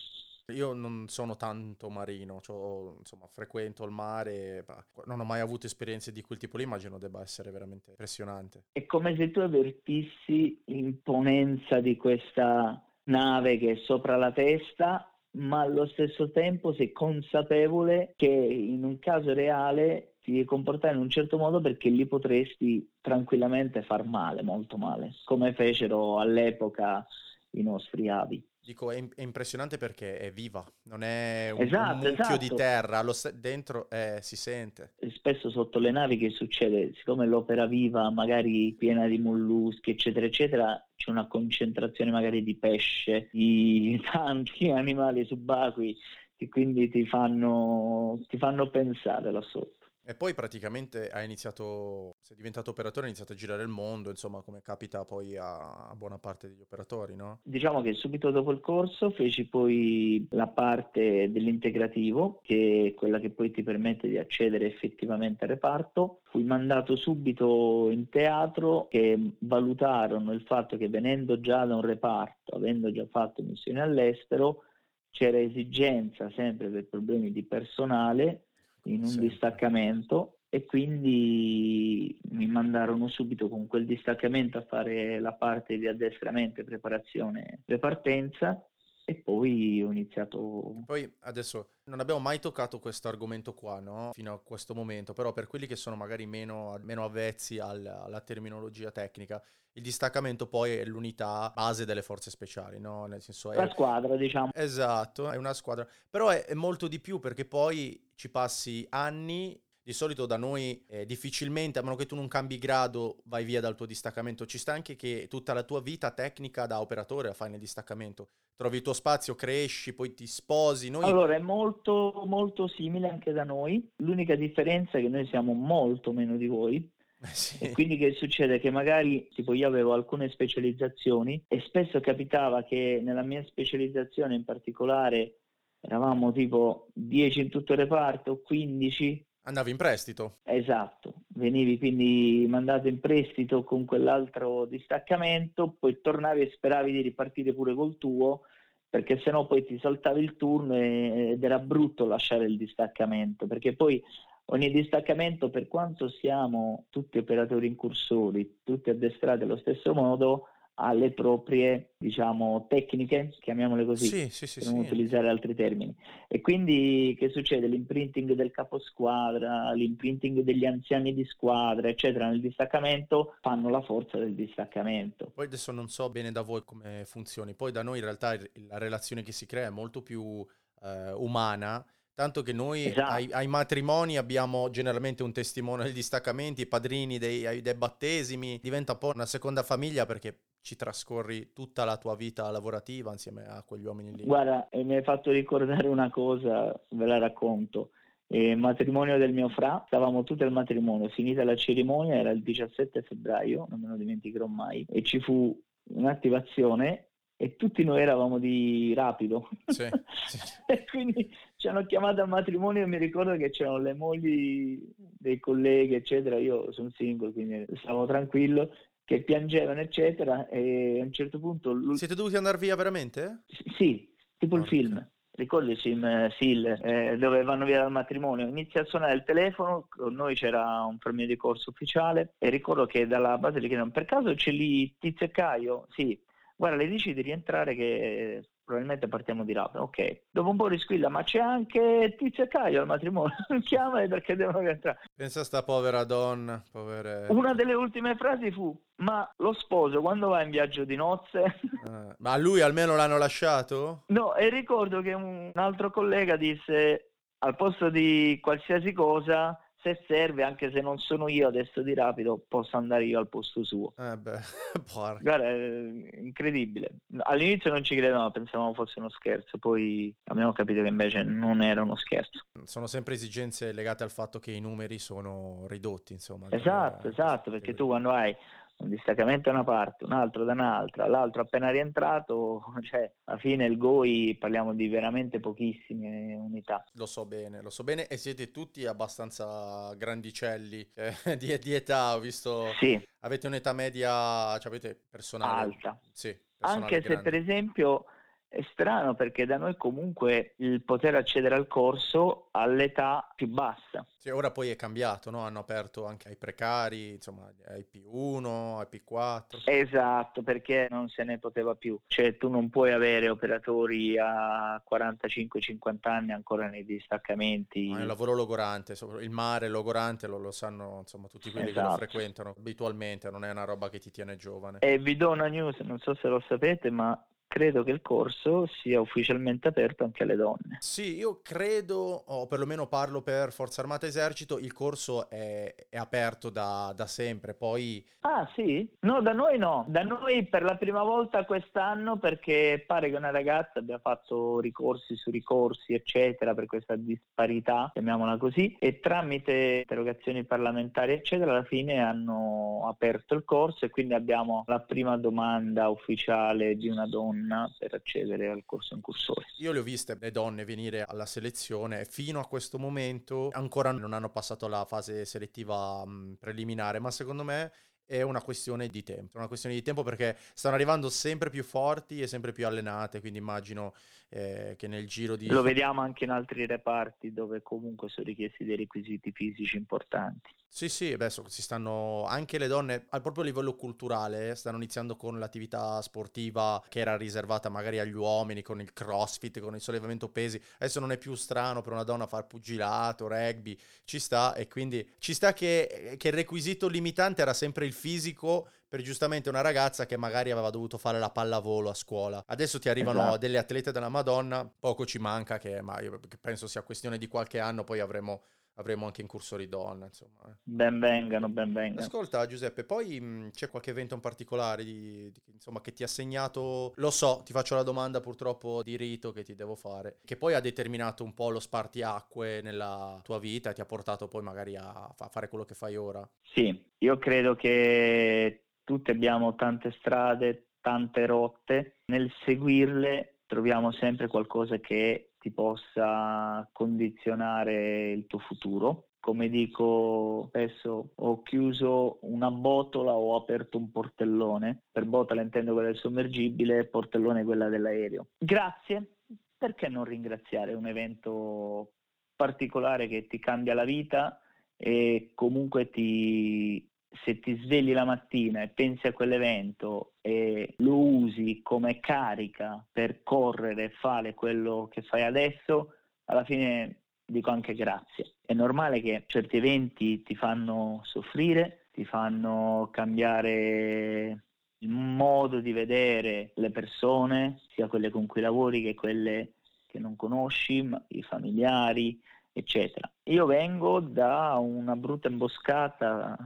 Io non sono tanto marino, cioè, insomma, frequento il mare, non ho mai avuto esperienze di quel tipo lì, immagino debba essere veramente impressionante.
È come se tu avvertissi l'imponenza di questa nave che è sopra la testa, ma allo stesso tempo sei consapevole che in un caso reale ti devi comportare in un certo modo perché lì potresti tranquillamente far male, molto male, come fecero all'epoca i nostri avi.
Dico, è, è, impressionante perché è viva, non è un,
esatto,
un mucchio
esatto.
di terra, lo, dentro eh, si sente.
Spesso sotto le navi che succede? Siccome l'opera viva, magari piena di molluschi, eccetera, eccetera, c'è una concentrazione magari di pesce, di tanti animali subacquei che quindi ti fanno, ti fanno pensare là sotto.
E poi praticamente ha iniziato, sei diventato operatore, ha iniziato a girare il mondo, insomma, come capita poi a, a, buona parte degli operatori, no?
Diciamo che subito dopo il corso feci poi la parte dell'integrativo, che è quella che poi ti permette di accedere effettivamente al reparto. Fui mandato subito in teatro che valutarono il fatto che venendo già da un reparto, avendo già fatto missioni all'estero, c'era esigenza sempre per problemi di personale in un Sempre. distaccamento e quindi mi mandarono subito con quel distaccamento a fare la parte di addestramento e preparazione prepartenza e poi ho iniziato...
Poi adesso non abbiamo mai toccato questo argomento qua, no? Fino a questo momento, però per quelli che sono magari meno, meno avvezzi al, alla terminologia tecnica, il distaccamento poi è l'unità base delle forze speciali, no? Nel senso è...
La squadra, diciamo.
Esatto, è una squadra. Però è, è molto di più perché poi ci passi anni di solito da noi eh, difficilmente, a meno che tu non cambi grado, vai via dal tuo distaccamento. Ci sta anche che tutta la tua vita tecnica da operatore la fai nel distaccamento. Trovi il tuo spazio, cresci, poi ti sposi. Noi...
Allora, è molto, molto simile anche da noi. L'unica differenza è che noi siamo molto meno di voi.
Eh sì.
E quindi che succede? Che magari tipo io avevo alcune specializzazioni e spesso capitava che nella mia specializzazione in particolare eravamo tipo 10 in tutto il reparto, 15
Andavi in prestito.
Esatto, venivi quindi mandato in prestito con quell'altro distaccamento, poi tornavi e speravi di ripartire pure col tuo perché sennò poi ti saltavi il turno ed era brutto lasciare il distaccamento, perché poi ogni distaccamento, per quanto siamo tutti operatori incursori, tutti addestrati allo stesso modo, ha le proprie diciamo, tecniche, chiamiamole così,
sì, sì, sì,
per non utilizzare altri termini. E quindi che succede? L'imprinting del caposquadra, l'imprinting degli anziani di squadra, eccetera, nel distaccamento fanno la forza del distaccamento.
Poi adesso non so bene da voi come funzioni, poi da noi in realtà la relazione che si crea è molto più eh, umana Tanto che noi esatto. ai, ai, matrimoni abbiamo generalmente un testimone degli distaccamenti, i padrini dei, dei, battesimi, diventa un po' una seconda famiglia perché ci trascorri tutta la tua vita lavorativa insieme a quegli uomini lì.
Guarda, mi hai fatto ricordare una cosa, ve la racconto. Il matrimonio del mio fra, stavamo tutti al matrimonio, finita la cerimonia, era il 17 febbraio, non me lo dimenticherò mai, e ci fu un'attivazione e tutti noi eravamo di rapido. Sì, sì. e quindi ci hanno chiamato al matrimonio e mi ricordo che c'erano le mogli dei colleghi, eccetera. Io sono single, quindi stavo tranquillo, che piangevano, eccetera. E a un certo punto.
Siete dovuti andare via veramente?
S- sì, tipo oh, il film. Ricordi il film eh, Sil, dove vanno via dal matrimonio? Inizia a suonare il telefono, con noi c'era un premio di corso ufficiale e ricordo che dalla base gli chiedono per caso c'è lì Tizio e Caio? Sì, guarda le dici di rientrare che probabilmente partiamo di là. Ok, dopo un po' risquilla, ma c'è anche Tizio e Caio al matrimonio, chiamali perché devono rientrare.
Pensa a sta povera donna, povere...
Una delle ultime frasi fu, ma lo sposo quando va in viaggio di nozze?
Ah, ma a lui almeno l'hanno lasciato?
No, e ricordo che un altro collega disse, al posto di qualsiasi cosa se serve, anche se non sono io adesso di rapido, posso andare io al posto suo.
Eh beh,
Guarda, è incredibile. All'inizio non ci credevamo, pensavamo fosse uno scherzo, poi abbiamo capito che invece non era uno scherzo.
Sono sempre esigenze legate al fatto che i numeri sono ridotti, insomma.
Esatto, esatto, perché tu quando hai un distaccamento da una parte, un altro da un'altra, l'altro appena rientrato, cioè alla fine il GOI parliamo di veramente pochissime unità.
Lo so bene, lo so bene e siete tutti abbastanza grandicelli eh, di, di, età, ho visto...
Sì.
Avete un'età media, cioè avete personale...
Alta.
Sì.
Anche
grande.
se per esempio è strano perché da noi comunque il poter accedere al corso all'età più bassa.
Sì, ora poi è cambiato, no? Hanno aperto anche ai precari, insomma, ai P1, ai P4.
Esatto, perché non se ne poteva più. Cioè tu non puoi avere operatori a 45-50 anni ancora nei distaccamenti.
Ma è un lavoro logorante, il mare logorante lo, lo sanno insomma tutti quelli esatto. che lo esatto. frequentano abitualmente, non è una roba che ti tiene giovane.
E vi do una news, non so se lo sapete, ma credo che il corso sia ufficialmente aperto anche alle donne.
Sì, io credo, o perlomeno parlo per Forza Armata Esercito, il corso è, è aperto da, da, sempre, poi...
Ah sì? No, da noi no, da noi per la prima volta quest'anno perché pare che una ragazza abbia fatto ricorsi su ricorsi, eccetera, per questa disparità, chiamiamola così, e tramite interrogazioni parlamentari, eccetera, alla fine hanno aperto il corso e quindi abbiamo la prima domanda ufficiale di una donna donna per accedere al corso incursore.
Io le ho viste le donne venire alla selezione fino a questo momento ancora non hanno passato la fase selettiva mh, preliminare, ma secondo me è una questione di tempo, una questione di tempo perché stanno arrivando sempre più forti e sempre più allenate, quindi immagino eh, che nel giro di...
Lo vediamo anche in altri reparti dove comunque sono richiesti dei requisiti fisici importanti.
Sì, sì, adesso si stanno anche le donne, al proprio livello culturale, stanno iniziando con l'attività sportiva che era riservata magari agli uomini, con il crossfit, con il sollevamento pesi. Adesso non è più strano per una donna fare pugilato, rugby, ci sta e quindi ci sta che, che il requisito limitante era sempre il fisico per giustamente una ragazza che magari aveva dovuto fare la pallavolo a scuola. Adesso ti arrivano esatto. delle atlete della Madonna, poco ci manca, che ma io penso sia questione di qualche anno, poi avremo avremo anche incursori donna, insomma. Eh.
Ben vengano, ben vengano.
Ascolta Giuseppe, poi mh, c'è qualche evento in particolare di, di, insomma, che ti ha segnato, lo so, ti faccio la domanda purtroppo di rito che ti devo fare, che poi ha determinato un po' lo spartiacque nella tua vita e ti ha portato poi magari a, a fare quello che fai ora?
Sì, io credo che tutti abbiamo tante strade, tante rotte, nel seguirle troviamo sempre qualcosa che ti possa condizionare il tuo futuro come dico spesso, ho chiuso una botola o ho aperto un portellone. Per botola intendo quella del sommergibile, portellone quella dell'aereo. Grazie. Perché non ringraziare un evento particolare che ti cambia la vita e comunque ti, se ti svegli la mattina e pensi a quell'evento e lo usi come carica per correre e fare quello che fai adesso, alla fine dico anche grazie. È normale che certi eventi ti fanno soffrire, ti fanno cambiare il modo di vedere le persone, sia quelle con cui lavori che quelle che non conosci, i familiari, eccetera. Io vengo da una brutta imboscata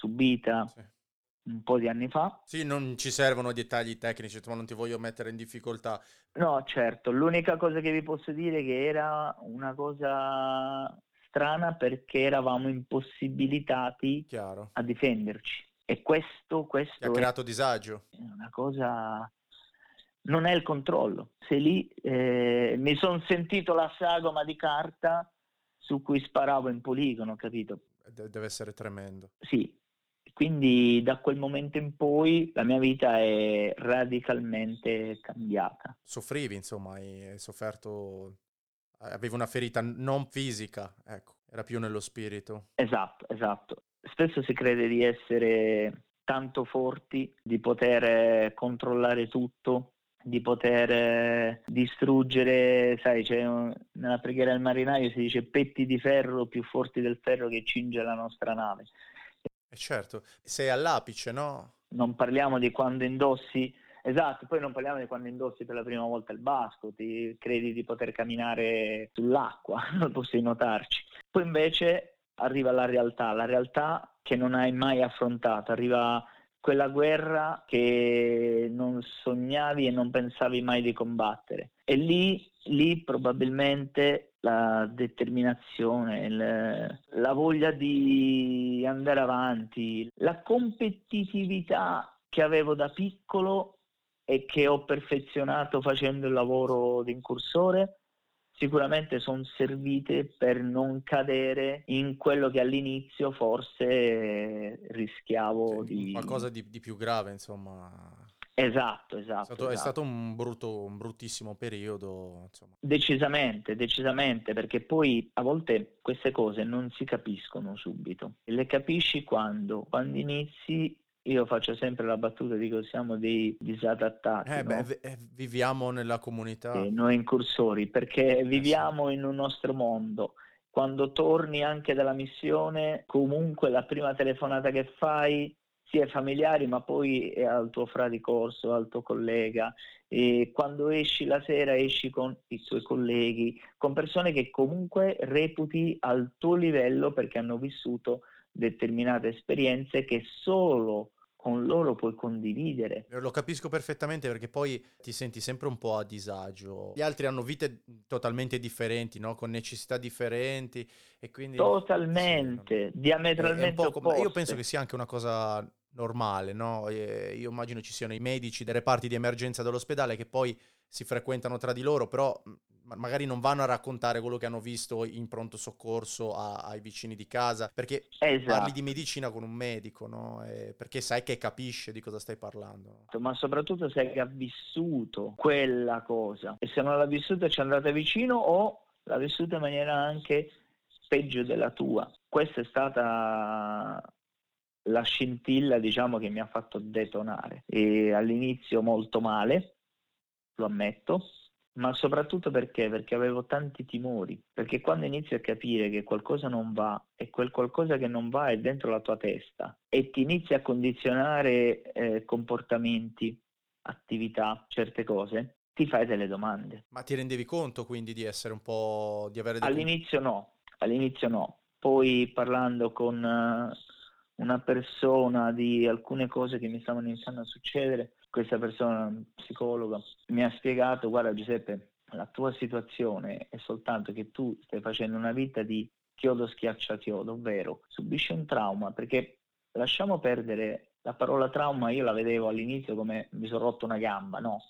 subita sì. un po' di anni fa.
Sì, non ci servono dettagli tecnici, ma non ti voglio mettere in difficoltà.
No, certo, l'unica cosa che vi posso dire è che era una cosa strana perché eravamo impossibilitati Chiaro. a difenderci. E questo, questo
Ti ha creato disagio.
È una cosa non è il controllo. Se lì eh, mi sono sentito la sagoma di carta su cui sparavo in poligono, capito?
deve essere tremendo.
Sì, quindi da quel momento in poi la mia vita è radicalmente cambiata.
Soffrivi, insomma, hai sofferto, avevi una ferita non fisica, ecco, era più nello spirito.
Esatto, esatto. Spesso si crede di essere tanto forti, di poter controllare tutto, di poter distruggere, sai, c'è un, nella preghiera del marinaio si dice petti di ferro più forti del ferro che cinge la nostra nave.
E certo, sei all'apice, no?
Non parliamo di quando indossi, esatto, poi non parliamo di quando indossi per la prima volta il basco, ti credi di poter camminare sull'acqua, possiamo notarci. Poi invece arriva la realtà, la realtà che non hai mai affrontato, arriva quella guerra che non sognavi e non pensavi mai di combattere. E lì, lì probabilmente la determinazione, il, la voglia di andare avanti, la competitività che avevo da piccolo e che ho perfezionato facendo il lavoro di incursore sicuramente sono servite per non cadere in quello che all'inizio forse rischiavo di...
Qualcosa di, di, più grave, insomma.
Esatto, esatto. È
stato,
esatto.
È stato un, brutto, un, bruttissimo periodo. Insomma.
Decisamente, decisamente, perché poi a volte queste cose non si capiscono subito. Le capisci quando? Quando inizi io faccio sempre la battuta, dico siamo dei disadattati.
Eh,
no?
beh, eh, viviamo nella comunità.
Eh, noi incursori, perché viviamo eh, sì. in un nostro mondo. Quando torni anche dalla missione, comunque la prima telefonata che fai sì è familiare, ma poi è al tuo fra di corso, al tuo collega. E quando esci la sera esci con i tuoi colleghi, con persone che comunque reputi al tuo livello perché hanno vissuto determinate esperienze che solo con loro puoi condividere.
Lo capisco perfettamente perché poi ti senti sempre un po' a disagio. Gli altri hanno vite totalmente differenti, no? con necessità differenti e quindi...
Totalmente, sì, diametralmente opposte.
Io penso che sia anche una cosa normale, no? Io immagino ci siano i medici delle parti di emergenza dell'ospedale che poi si frequentano tra di loro, però magari non vanno a raccontare quello che hanno visto in pronto soccorso a, ai vicini di casa, perché esatto. parli di medicina con un medico, no? E perché sai che capisce di cosa stai parlando.
Ma soprattutto sai che ha vissuto quella cosa e se non l'ha vissuta ci è andata vicino o l'ha vissuta in maniera anche peggio della tua. Questa è stata la scintilla, diciamo, che mi ha fatto detonare. E all'inizio molto male, lo ammetto, ma soprattutto perché? Perché avevo tanti timori, perché quando inizi a capire che qualcosa non va e quel qualcosa che non va è dentro la tua testa e ti inizi a condizionare eh, comportamenti, attività, certe cose, ti fai delle domande.
Ma ti rendevi conto quindi di essere un po' di avere
dei All'inizio no, all'inizio no. Poi parlando con uh, una persona di alcune cose che mi stavano iniziando a succedere, questa persona, psicologa, mi ha spiegato, guarda Giuseppe, la tua situazione è soltanto che tu stai facendo una vita di chiodo schiaccia chiodo, ovvero subisci un trauma, perché lasciamo perdere la parola trauma, io la vedevo all'inizio come mi sono rotto una gamba, no,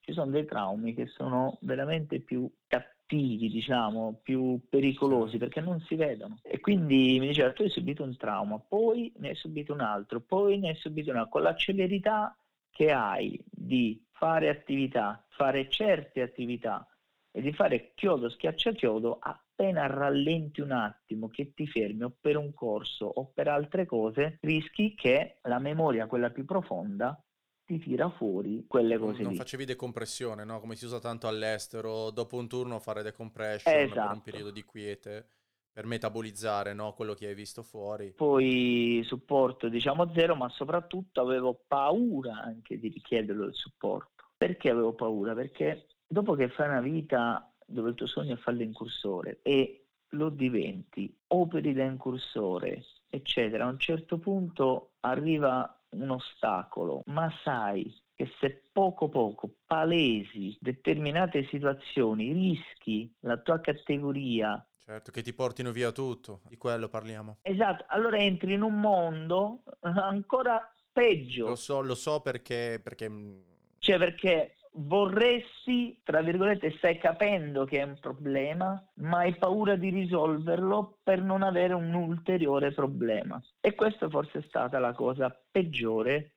ci sono dei traumi che sono veramente più cattivi cattivi, diciamo, più pericolosi perché non si vedono. E quindi mi diceva tu hai subito un trauma, poi ne hai subito un altro, poi ne hai subito un altro, con la celerità che hai di fare attività, fare certe attività e di fare chiodo schiaccia chiodo appena rallenti un attimo che ti fermi o per un corso o per altre cose rischi che la memoria quella più profonda ti tira fuori quelle cose
non
lì.
facevi decompressione, no? Come si usa tanto all'estero, dopo un turno fare decompression
esatto.
per un esatto. periodo di quiete per metabolizzare no? quello che hai visto fuori.
Poi supporto diciamo zero, ma soprattutto avevo paura anche di richiederlo il supporto. Perché avevo paura? Perché dopo che fai una vita dove il tuo sogno è fare l'incursore e lo diventi, operi da incursore, eccetera, a un certo punto arriva un ostacolo, ma sai che se poco poco palesi determinate situazioni, rischi la tua categoria.
Certo, che ti portino via tutto, di quello parliamo.
Esatto, allora entri in un mondo ancora peggio.
Lo so, lo so perché... perché... Mm,
cioè perché vorresti, tra virgolette, stai capendo che è un problema, ma hai paura di risolverlo per non avere un ulteriore problema. E questa forse è stata la cosa peggiore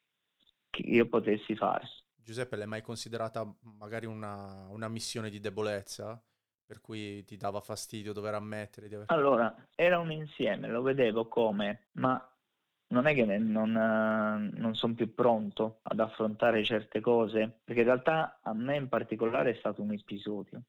che io potessi fare.
Giuseppe, l'hai mai considerata magari una, una missione di debolezza? Per cui ti dava fastidio dover ammettere di aver...
Allora, era un insieme, lo vedevo come, ma non è che non, eh, non sono più pronto ad affrontare certe cose, perché in realtà a me in particolare è stato un episodio,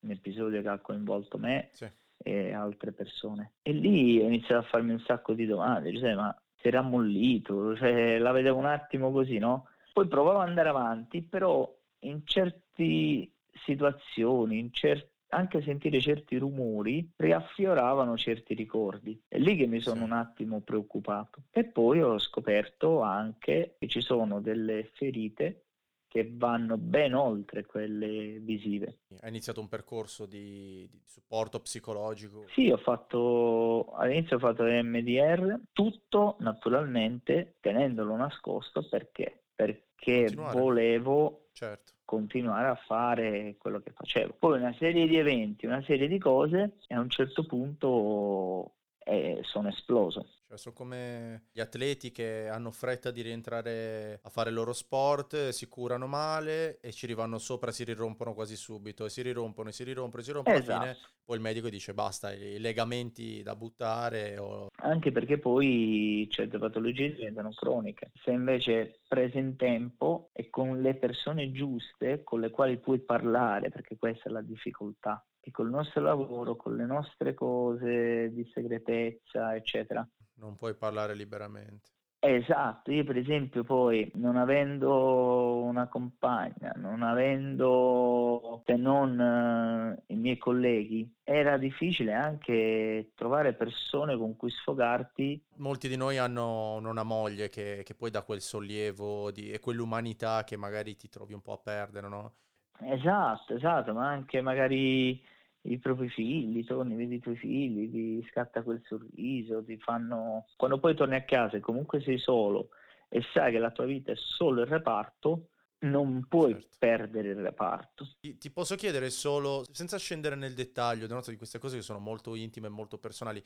un episodio che ha coinvolto me sì. e altre persone. E lì ho iniziato a farmi un sacco di domande, cioè, ma si era ammollito, cioè, la vedevo un attimo così, no? Poi provavo ad andare avanti, però in certe situazioni, in certi anche sentire certi rumori riaffioravano certi ricordi. È lì che mi sono un attimo preoccupato. E poi ho scoperto anche che ci sono delle ferite che vanno ben oltre quelle visive.
Hai iniziato un percorso di, di supporto psicologico?
Sì, ho fatto all'inizio ho fatto MDR, tutto naturalmente tenendolo nascosto perché? Perché Continuare. volevo certo continuare a fare quello che facevo. Poi una serie di eventi, una serie di cose e a un certo punto eh, sono esploso.
Cioè, sono come gli atleti che hanno fretta di rientrare a fare il loro sport, si curano male e ci rivanno sopra, si rirompono quasi subito e si rirompono e si rirompono e si rompono. Esatto. Alla fine poi il medico dice basta, i legamenti da buttare. O...
Anche perché poi certe patologie diventano croniche. Se invece prese in tempo e con le persone giuste con le quali puoi parlare, perché questa è la difficoltà, che col nostro lavoro, con le nostre cose di segretezza, eccetera,
non puoi parlare liberamente.
Esatto, io per esempio poi non avendo una compagna, non avendo se non uh, i miei colleghi, era difficile anche trovare persone con cui sfogarti.
Molti di noi hanno una moglie che, che poi dà quel sollievo di, e quell'umanità che magari ti trovi un po' a perdere, no?
Esatto, esatto, ma anche magari i propri figli, torni, vedi i tuoi figli, ti scatta quel sorriso, ti fanno... Quando poi torni a casa e comunque sei solo e sai che la tua vita è solo il reparto, non puoi certo. perdere il reparto.
Ti, ti, posso chiedere solo, senza scendere nel dettaglio di queste cose che sono molto intime e molto personali,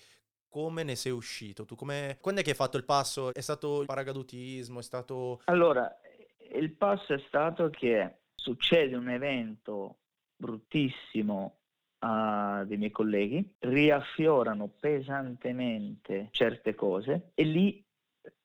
come ne sei uscito? Tu come... Quando è che hai fatto il passo? È stato il paracadutismo? È stato...
Allora, il passo è stato che succede un evento bruttissimo uh, dei miei colleghi, riaffiorano pesantemente certe cose e lì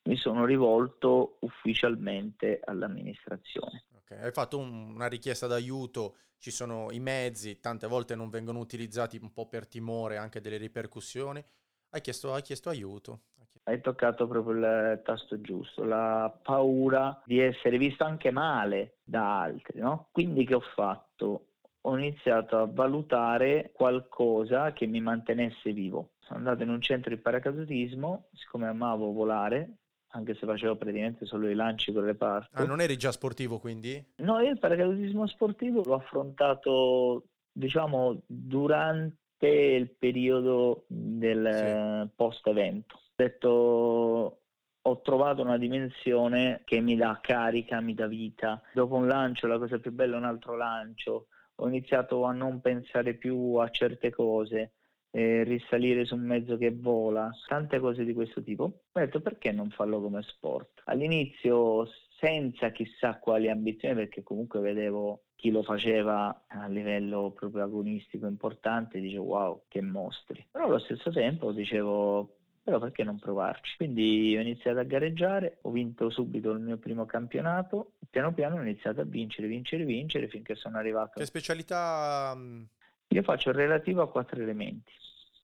mi sono rivolto ufficialmente all'amministrazione.
Okay. Hai fatto un, una richiesta d'aiuto, ci sono i mezzi, tante volte non vengono utilizzati un po' per timore anche delle ripercussioni. Hai chiesto, hai chiesto aiuto.
Hai toccato proprio il tasto giusto, la paura di essere visto anche male da altri, no? Quindi che ho fatto? Ho iniziato a valutare qualcosa che mi mantenesse vivo. Sono andato in un centro di paracadutismo, siccome amavo volare, anche se facevo praticamente solo i lanci con le parti.
Ah, non eri già sportivo quindi?
No, io il paracadutismo sportivo l'ho affrontato, diciamo, durante il periodo del sì. post-evento. Ho detto, ho trovato una dimensione che mi dà carica, mi dà vita. Dopo un lancio la cosa più bella è un altro lancio ho iniziato a non pensare più a certe cose, eh, risalire su un mezzo che vola, tante cose di questo tipo. Ho detto perché non farlo come sport? All'inizio senza chissà quali ambizioni, perché comunque vedevo chi lo faceva a livello proprio agonistico importante, dicevo wow, che mostri. Però allo stesso tempo dicevo però perché non provarci? Quindi ho iniziato a gareggiare, ho vinto subito il mio primo campionato, piano piano ho iniziato a vincere, vincere, vincere finché sono arrivato.
Che specialità? Mm?
Io faccio il relativo a quattro elementi.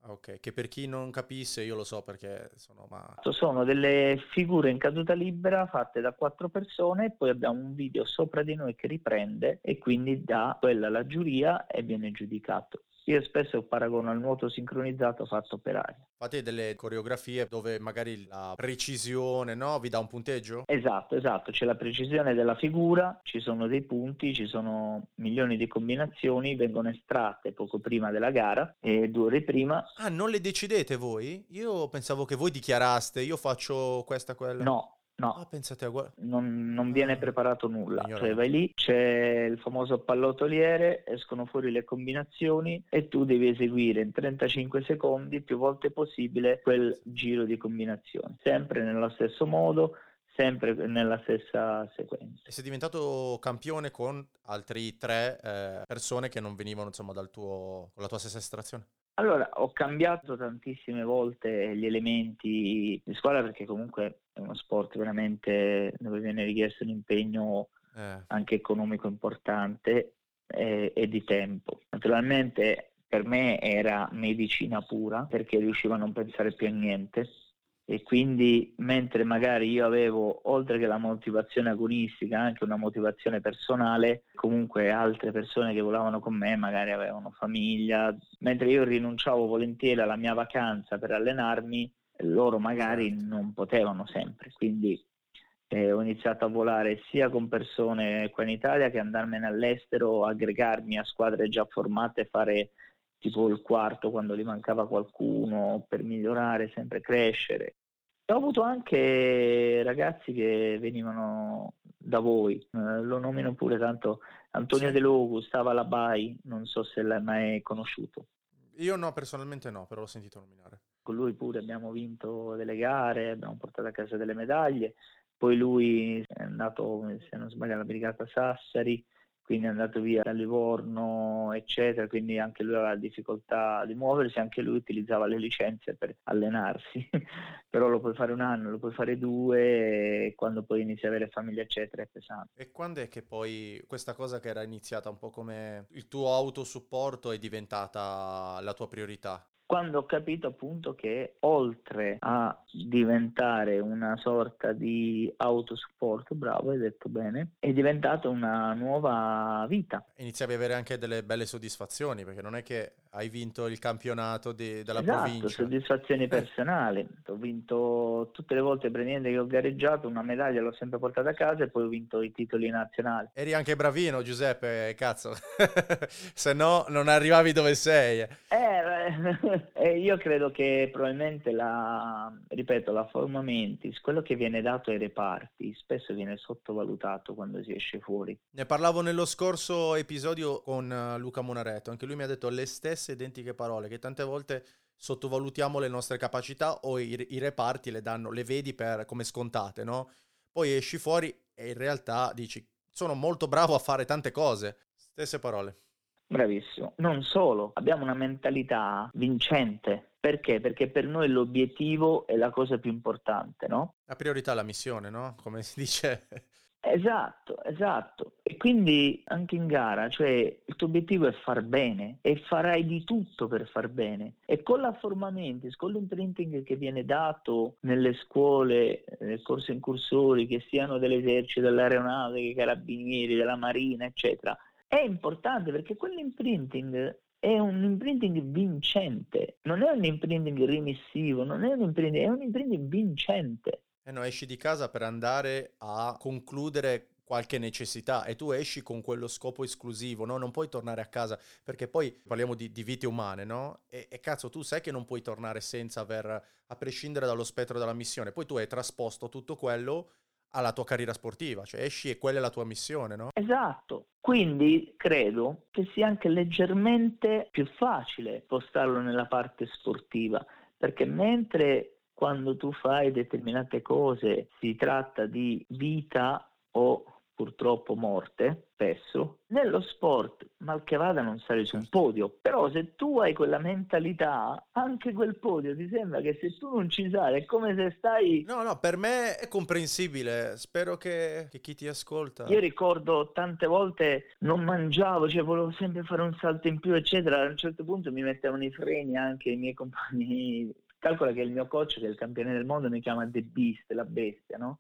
Ok, che per chi non capisse io lo so perché sono ma...
Sono delle figure in caduta libera fatte da quattro persone e poi abbiamo un video sopra di noi che riprende e quindi dà quella alla giuria e viene giudicato. Io spesso paragono al nuoto sincronizzato fatto per aria.
Fate delle coreografie dove magari la precisione no, vi dà un punteggio?
Esatto, esatto, c'è la precisione della figura, ci sono dei punti, ci sono milioni di combinazioni, vengono estratte poco prima della gara e due ore prima.
Ah, non le decidete voi? Io pensavo che voi dichiaraste, io faccio questa, quella.
No, No,
ah, pensate a guarda.
Non, non, viene ah, preparato nulla. Cioè vai lì, c'è il famoso pallotoliere, escono fuori le combinazioni e tu devi eseguire in 35 secondi più volte possibile quel giro di combinazioni. Sempre nello stesso modo, sempre nella stessa sequenza.
E sei diventato campione con altri tre eh, persone che non venivano insomma dal tuo, con la tua stessa estrazione?
Allora, ho cambiato tantissime volte gli elementi di squadra perché comunque è uno sport veramente dove viene richiesto un impegno eh. anche economico importante e, e di tempo. Naturalmente per me era medicina pura perché riuscivo a non pensare più a niente e quindi mentre magari io avevo oltre che la motivazione agonistica anche una motivazione personale comunque altre persone che volavano con me magari avevano famiglia mentre io rinunciavo volentieri alla mia vacanza per allenarmi loro magari certo. non potevano sempre quindi eh, ho iniziato a volare sia con persone qua in Italia che andarmene all'estero aggregarmi a squadre già formate fare tipo il quarto quando gli mancava qualcuno per migliorare, sempre crescere. E ho avuto anche ragazzi che venivano da voi, eh, lo nomino pure tanto Antonio sì. De Logu, stava alla BAI, non so se l'hai mai conosciuto.
Io no, personalmente no, però l'ho sentito nominare.
Con lui pure abbiamo vinto delle gare, abbiamo portato a casa delle medaglie, poi lui è andato, se non sbaglio, alla Brigata Sassari, quindi è andato via da Livorno, eccetera, quindi anche lui aveva difficoltà di muoversi, anche lui utilizzava le licenze per allenarsi, però lo puoi fare un anno, lo puoi fare due, e quando poi inizi ad avere famiglia, eccetera, è pesante.
E quando è che poi questa cosa che era iniziata un po' come il tuo autosupporto è diventata la tua priorità?
Quando ho capito appunto che oltre a diventare una sorta di autosupporto, bravo, hai detto bene, è diventata una nuova vita.
Iniziavi ad avere anche delle belle soddisfazioni, perché non è che hai vinto il campionato di, della
esatto,
provincia.
soddisfazioni personali. ho vinto tutte le volte praticamente che ho gareggiato, una medaglia l'ho sempre portata a casa e poi ho vinto i titoli nazionali.
Eri anche bravino Giuseppe, cazzo, se no non arrivavi dove sei.
Eh, eh, io credo che probabilmente la, ripeto, la forma mentis, quello che viene dato ai reparti, spesso viene sottovalutato quando si esce fuori.
Ne parlavo nello scorso episodio con uh, Luca Monaretto, anche lui mi ha detto le stesse identiche parole, che tante volte sottovalutiamo le nostre capacità o i, i reparti le danno, le vedi per, come scontate, no? Poi esci fuori e in realtà dici sono molto bravo a fare tante cose. Stesse parole.
Bravissimo. Non solo, abbiamo una mentalità vincente. Perché? Perché per noi l'obiettivo è la cosa più importante, no?
La priorità è la missione, no? Come si dice.
Esatto, esatto. E quindi anche in gara, cioè il tuo obiettivo è far bene e farai di tutto per far bene. E con la Formamentis, con l'imprinting che viene dato nelle scuole, nel corso incursori, che siano dell'esercito, dell'aeronautica, carabinieri, della marina, eccetera, è importante perché quell'imprinting è un imprinting vincente, non è un imprinting remissivo, non è un imprinting, è un imprinting vincente.
Eh no, esci di casa per andare a concludere qualche necessità e tu esci con quello scopo esclusivo, no? Non puoi tornare a casa perché poi parliamo di, di vite umane, no? E, e, cazzo, tu sai che non puoi tornare senza aver, a prescindere dallo spettro della missione, poi tu hai trasposto tutto quello alla tua carriera sportiva, cioè esci e quella è la tua missione, no?
Esatto. Quindi credo che sia anche leggermente più facile spostarlo nella parte sportiva, perché mentre quando tu fai determinate cose si tratta di vita o purtroppo morte, spesso, nello sport, mal che vada, non sali su un certo. podio. Però se tu hai quella mentalità, anche quel podio ti sembra che se tu non ci sali è come se stai...
No, no, per me è comprensibile. Spero che, che chi ti ascolta...
Io ricordo tante volte non mangiavo, cioè volevo sempre fare un salto in più, eccetera. A un certo punto mi mettevano i freni anche i miei compagni calcola che il mio coach, che è il campione del mondo, mi chiama The Beast, la bestia, no?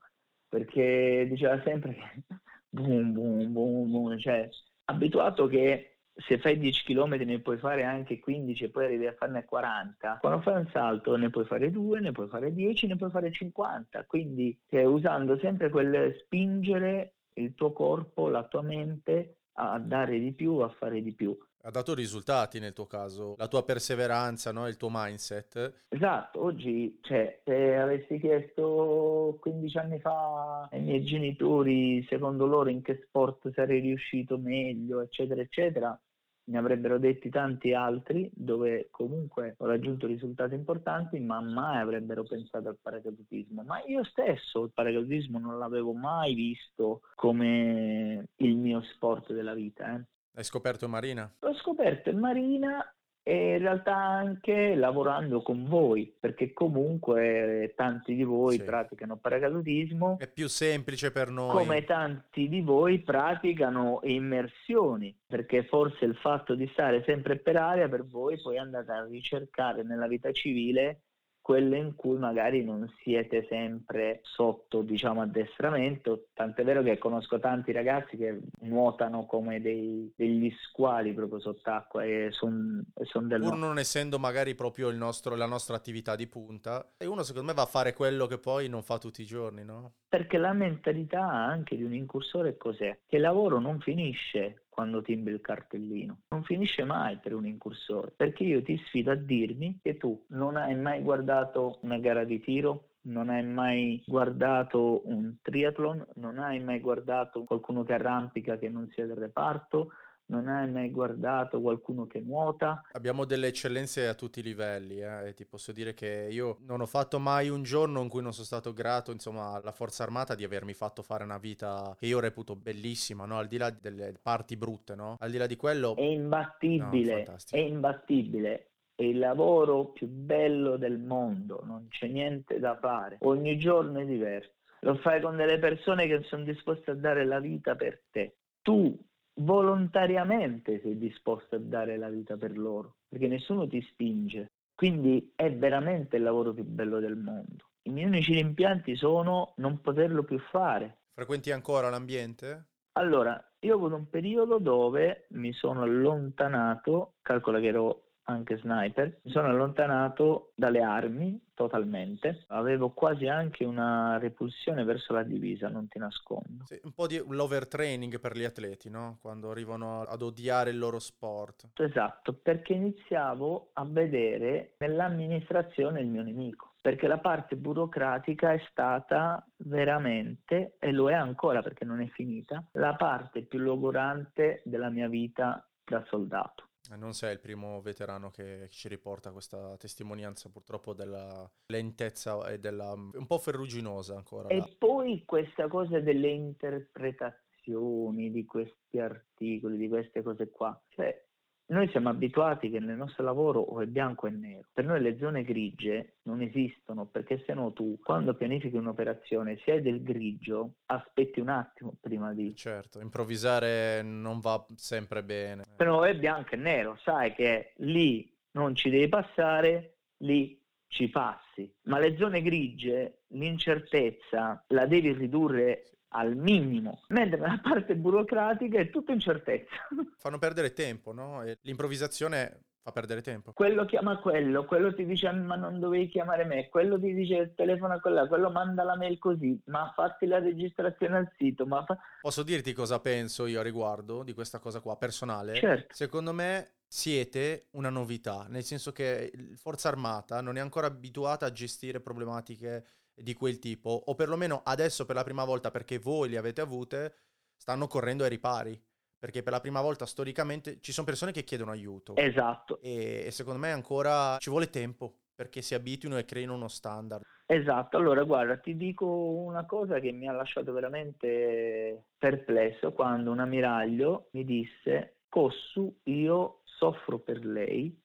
Perché diceva sempre che boom, boom, boom, boom, cioè abituato che se fai 10 km ne puoi fare anche 15 e poi arrivi a farne 40, quando fai un salto ne puoi fare 2, ne puoi fare 10, ne puoi fare 50, quindi cioè, usando sempre quel spingere il tuo corpo, la tua mente a dare di più, a fare di più.
Ha dato risultati nel tuo caso, la tua perseveranza, no? il tuo mindset.
Esatto, oggi, cioè, se avessi chiesto 15 anni fa ai miei genitori, secondo loro, in che sport sarei riuscito meglio, eccetera, eccetera, ne avrebbero detti tanti altri dove comunque ho raggiunto risultati importanti, ma mai avrebbero pensato al paracadutismo. Ma io stesso il paracadutismo non l'avevo mai visto come il mio sport della vita. Eh.
Hai scoperto in Marina?
L'ho scoperto in Marina e in realtà anche lavorando con voi, perché comunque tanti di voi sì. praticano paracadutismo.
È più semplice per noi.
Come tanti di voi praticano immersioni, perché forse il fatto di stare sempre per aria per voi poi andate a ricercare nella vita civile quelle in cui magari non siete sempre sotto diciamo addestramento tant'è vero che conosco tanti ragazzi che nuotano come dei, degli squali proprio sott'acqua e sono son del
pur non essendo magari proprio nostro, la nostra attività di punta e uno secondo me va a fare quello che poi non fa tutti i giorni no?
perché la mentalità anche di un incursore cos'è? che il lavoro non finisce quando timbri il cartellino. Non finisce mai per un incursore, perché io ti sfido a dirmi che tu non hai mai guardato una gara di tiro, non hai mai guardato un triathlon, non hai mai guardato qualcuno che arrampica che non sia del reparto, non hai mai guardato qualcuno che nuota.
Abbiamo delle eccellenze a tutti i livelli eh? e ti posso dire che io non ho fatto mai un giorno in cui non sono stato grato insomma alla Forza Armata di avermi fatto fare una vita che io reputo bellissima, no? al di là delle parti brutte, no? al di là di quello...
È imbattibile, no, è imbattibile è il lavoro più bello del mondo, non c'è niente da fare, ogni giorno è diverso. Lo fai con delle persone che sono disposte a dare la vita per te. Tu volontariamente sei disposto a dare la vita per loro, perché nessuno ti spinge. Quindi è veramente il lavoro più bello del mondo. I miei unici rimpianti sono non poterlo più fare.
Frequenti ancora l'ambiente?
Allora, io ho avuto un periodo dove mi sono allontanato, calcola che ero anche sniper, mi sono allontanato dalle armi totalmente, avevo quasi anche una repulsione verso la divisa, non ti nascondo.
Sì, un po' di l'overtraining per gli atleti, no? Quando arrivano ad odiare il loro sport.
Esatto, perché iniziavo a vedere nell'amministrazione il mio nemico perché la parte burocratica è stata veramente, e lo è ancora perché non è finita, la parte più logorante della mia vita da soldato.
Non sei il primo veterano che ci riporta questa testimonianza purtroppo della lentezza e della... un po' ferruginosa ancora.
E là. poi questa cosa delle interpretazioni di questi articoli, di queste cose qua. Cioè, noi siamo abituati che nel nostro lavoro o è bianco è nero. Per noi le zone grigie non esistono perché se no tu quando pianifichi un'operazione se hai del grigio aspetti un attimo prima di...
Certo, improvvisare non va sempre bene.
Per noi è bianco e nero, sai che lì non ci devi passare, lì ci passi. Ma le zone grigie, l'incertezza la devi ridurre al minimo, mentre nella parte burocratica è tutta incertezza.
Fanno perdere tempo, no? E l'improvvisazione fa perdere tempo.
Quello chiama quello, quello ti dice ma non dovevi chiamare me, quello ti dice telefona quella, quello manda la mail così, ma fatti la registrazione al sito. Ma fa...
Posso dirti cosa penso io a riguardo di questa cosa qua, personale?
Certo.
Secondo me siete una novità, nel senso che Forza Armata non è ancora abituata a gestire problematiche di quel tipo, o perlomeno adesso per la prima volta perché voi li avete avute, stanno correndo ai ripari. Perché per la prima volta storicamente ci sono persone che chiedono aiuto.
Esatto.
E, e secondo me ancora ci vuole tempo perché si abituino e creino uno standard.
Esatto, allora guarda, ti dico una cosa che mi ha lasciato veramente perplesso quando un ammiraglio mi disse, Cossu, io soffro per lei,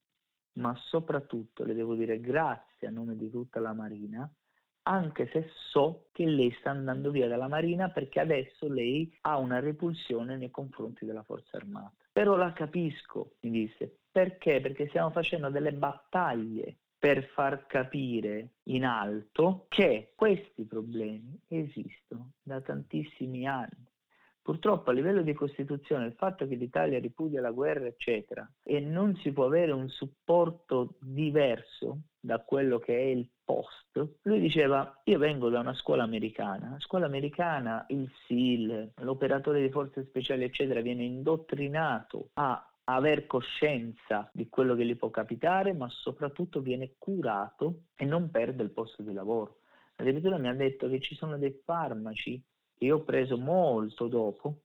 ma soprattutto le devo dire grazie a nome di tutta la Marina, anche se so che lei sta andando via dalla Marina perché adesso lei ha una repulsione nei confronti della Forza Armata. Però la capisco, mi disse, perché? Perché stiamo facendo delle battaglie per far capire in alto che questi problemi esistono da tantissimi anni. Purtroppo a livello di Costituzione il fatto che l'Italia ripudia la guerra, eccetera, e non si può avere un supporto diverso da quello che è il post, lui diceva io vengo da una scuola americana, la scuola americana, il SEAL, l'operatore di forze speciali, eccetera, viene indottrinato a aver coscienza di quello che gli può capitare, ma soprattutto viene curato e non perde il posto di lavoro. Addirittura mi ha detto che ci sono dei farmaci che io ho preso molto dopo,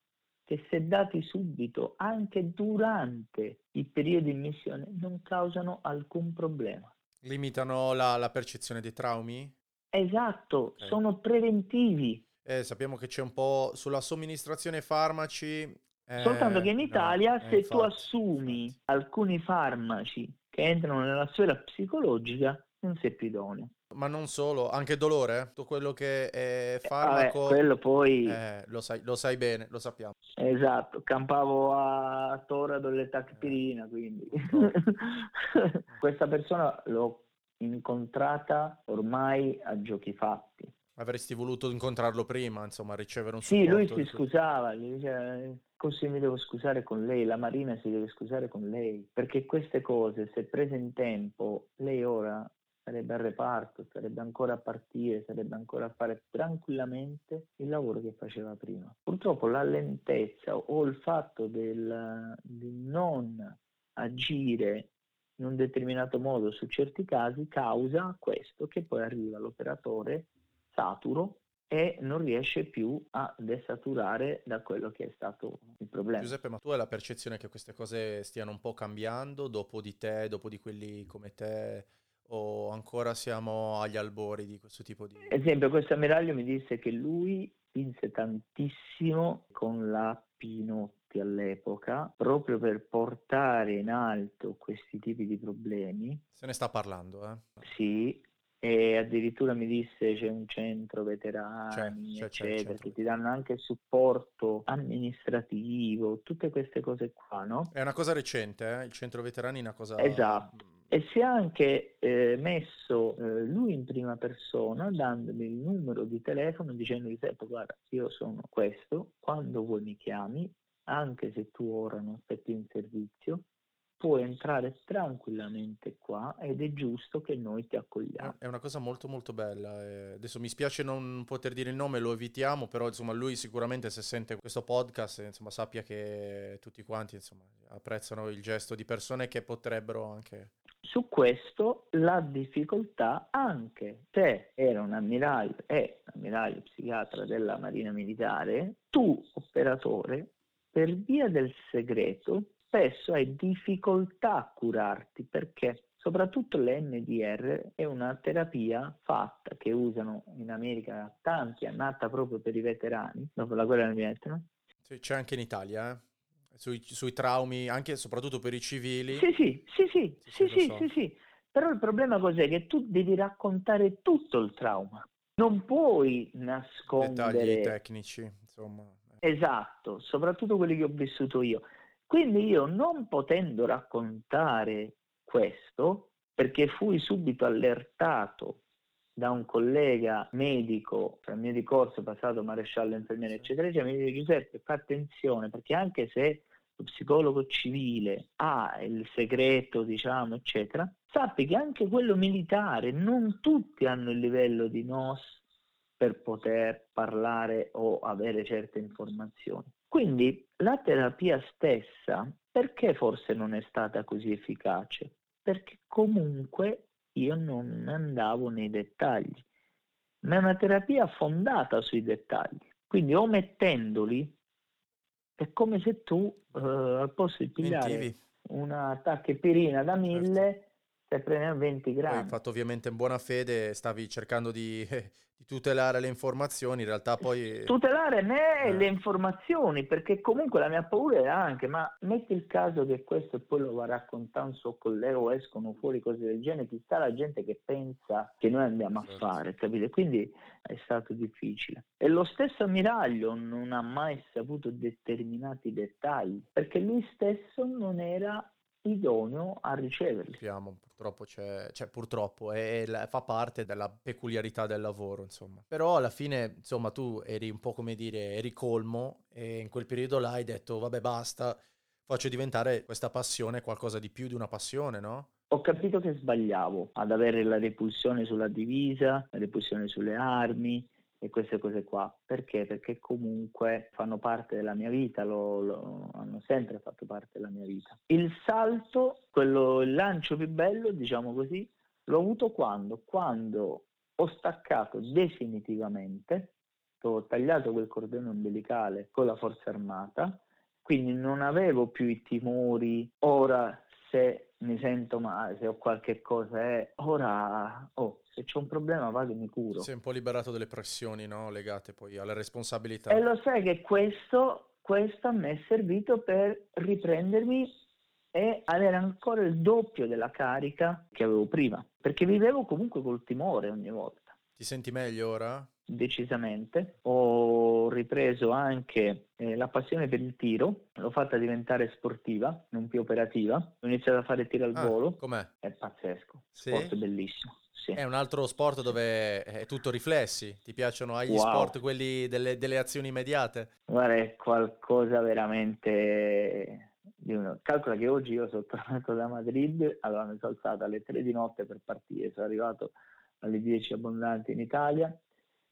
che se dati subito, anche durante il periodo in missione, non causano alcun problema.
Limitano la, la percezione dei traumi?
Esatto, okay. sono preventivi.
Eh, sappiamo che c'è un po' sulla somministrazione farmaci
eh, Soltanto che in Italia, no, se infatti, tu assumi infatti. alcuni farmaci che entrano nella sfera psicologica, non sei più idoneo.
Ma non solo, anche dolore, tutto quello che è farmaco.
Eh, quello poi.
Eh, lo, sai, lo, sai, bene, lo sappiamo.
Esatto, campavo a Torado e tachipirina, quindi. Questa persona l'ho incontrata ormai a giochi fatti.
Avresti voluto incontrarlo prima, insomma, ricevere un
supporto. Sì, lui si scusava, gli diceva, così mi devo scusare con lei, la Marina si deve scusare con lei, perché queste cose, se prese in tempo, lei ora sarebbe al reparto, sarebbe ancora a partire, sarebbe ancora a fare tranquillamente il lavoro che faceva prima. Purtroppo la lentezza o il fatto del, di non agire in un determinato modo su certi casi causa questo che poi arriva l'operatore saturo e non riesce più a desaturare da quello che è stato il problema.
Giuseppe, ma tu hai la percezione che queste cose stiano un po' cambiando dopo di te, dopo di quelli come te, o ancora siamo agli albori di questo tipo di...
Ad esempio, questo ammiraglio mi disse che lui spinse tantissimo con la Pinotti all'epoca proprio per portare in alto questi tipi di problemi.
Se ne sta parlando, eh?
Sì, e addirittura mi disse c'è un centro veterani, c'è, c'è, eccetera, c'è che ti danno anche supporto amministrativo, tutte queste cose qua, no?
È una cosa recente, eh? il centro veterani è una cosa...
Esatto. E si è anche eh, messo eh, lui in prima persona dandomi il numero di telefono dicendo Giuseppe guarda io sono questo, quando vuoi mi chiami, anche se tu ora non aspetti in servizio, puoi entrare tranquillamente qua ed è giusto che noi ti accogliamo.
È una cosa molto molto bella. Eh, adesso mi spiace non poter dire il nome, lo evitiamo, però insomma lui sicuramente se sente questo podcast insomma, sappia che tutti quanti insomma, apprezzano il gesto di persone che potrebbero anche...
Su questo la difficoltà anche se era un ammiraglio, è un ammiraglio psichiatra della Marina Militare, tu operatore per via del segreto spesso hai difficoltà a curarti perché soprattutto l'NDR è una terapia fatta che usano in America tanti, è nata proprio per i veterani dopo la guerra del Vietnam.
Sì, c'è anche in Italia, eh? Sui, sui, traumi, anche e soprattutto per i civili.
Sì, sì, sì, sì, sì, sì, so. sì, sì. Però il problema cos'è? Che tu devi raccontare tutto il trauma. Non puoi nascondere...
Dettagli tecnici, insomma.
Esatto, soprattutto quelli che ho vissuto io. Quindi io non potendo raccontare questo, perché fui subito allertato da un collega medico, tra il mio di corso passato maresciallo, infermiere, eccetera, eccetera, mi dice Giuseppe, fa attenzione, perché anche se lo psicologo civile ha il segreto, diciamo, eccetera, sappi che anche quello militare, non tutti hanno il livello di NOS per poter parlare o avere certe informazioni. Quindi la terapia stessa, perché forse non è stata così efficace? Perché comunque io non andavo nei dettagli. ma è una terapia fondata sui dettagli. Quindi omettendoli è come se tu eh, al posto di pigliare Mentivi. una tachipirina da mille certo. Stai prendendo 20 grammi.
Hai fatto ovviamente in buona fede, stavi cercando di di tutelare le informazioni, in realtà poi...
Tutelare me eh. le informazioni, perché comunque la mia paura è anche, ma metti il caso che questo e poi lo va raccontando un suo collega o escono fuori cose del genere, ci sta la gente che pensa che noi andiamo a certo. fare, capite? Quindi è stato difficile. E lo stesso ammiraglio non ha mai saputo determinati dettagli, perché lui stesso non era idoneo a riceverli.
Sappiamo, purtroppo c'è, cioè purtroppo è, è, fa parte della peculiarità del lavoro, insomma. Però alla fine, insomma, tu eri un po' come dire, eri colmo e in quel periodo là hai detto, vabbè basta, faccio diventare questa passione qualcosa di più di una passione, no?
Ho capito che sbagliavo ad avere la repulsione sulla divisa, la repulsione sulle armi, e queste cose qua. Perché? Perché comunque fanno parte della mia vita, lo, lo, hanno sempre fatto parte della mia vita. Il salto, quello, il lancio più bello, diciamo così, l'ho avuto quando? Quando ho staccato definitivamente, ho tagliato quel cordone umbilicale con la forza armata, quindi non avevo più i timori, ora se mi sento male, se ho qualche cosa, eh, ora oh, se c'è un problema vado e mi curo.
Sei un po' liberato dalle pressioni no? legate poi alle responsabilità.
E lo sai che questo, questo a me è servito per riprendermi e avere ancora il doppio della carica che avevo prima, perché vivevo comunque col timore ogni volta.
Ti senti meglio ora?
Decisamente. Ho ripreso anche eh, la passione per il tiro, l'ho fatta diventare sportiva, non più operativa. Ho iniziato a fare tiro al ah, volo.
Com'è?
È pazzesco. Sì? Sport bellissimo sì.
È un altro sport dove è tutto riflessi. Ti piacciono agli wow. sport quelli delle, delle, azioni immediate?
Guarda, è qualcosa veramente. Calcola che oggi io sono tornato da Madrid, allora mi sono alzato alle 3 di notte per partire, sono arrivato alle 10 abbondanti in Italia,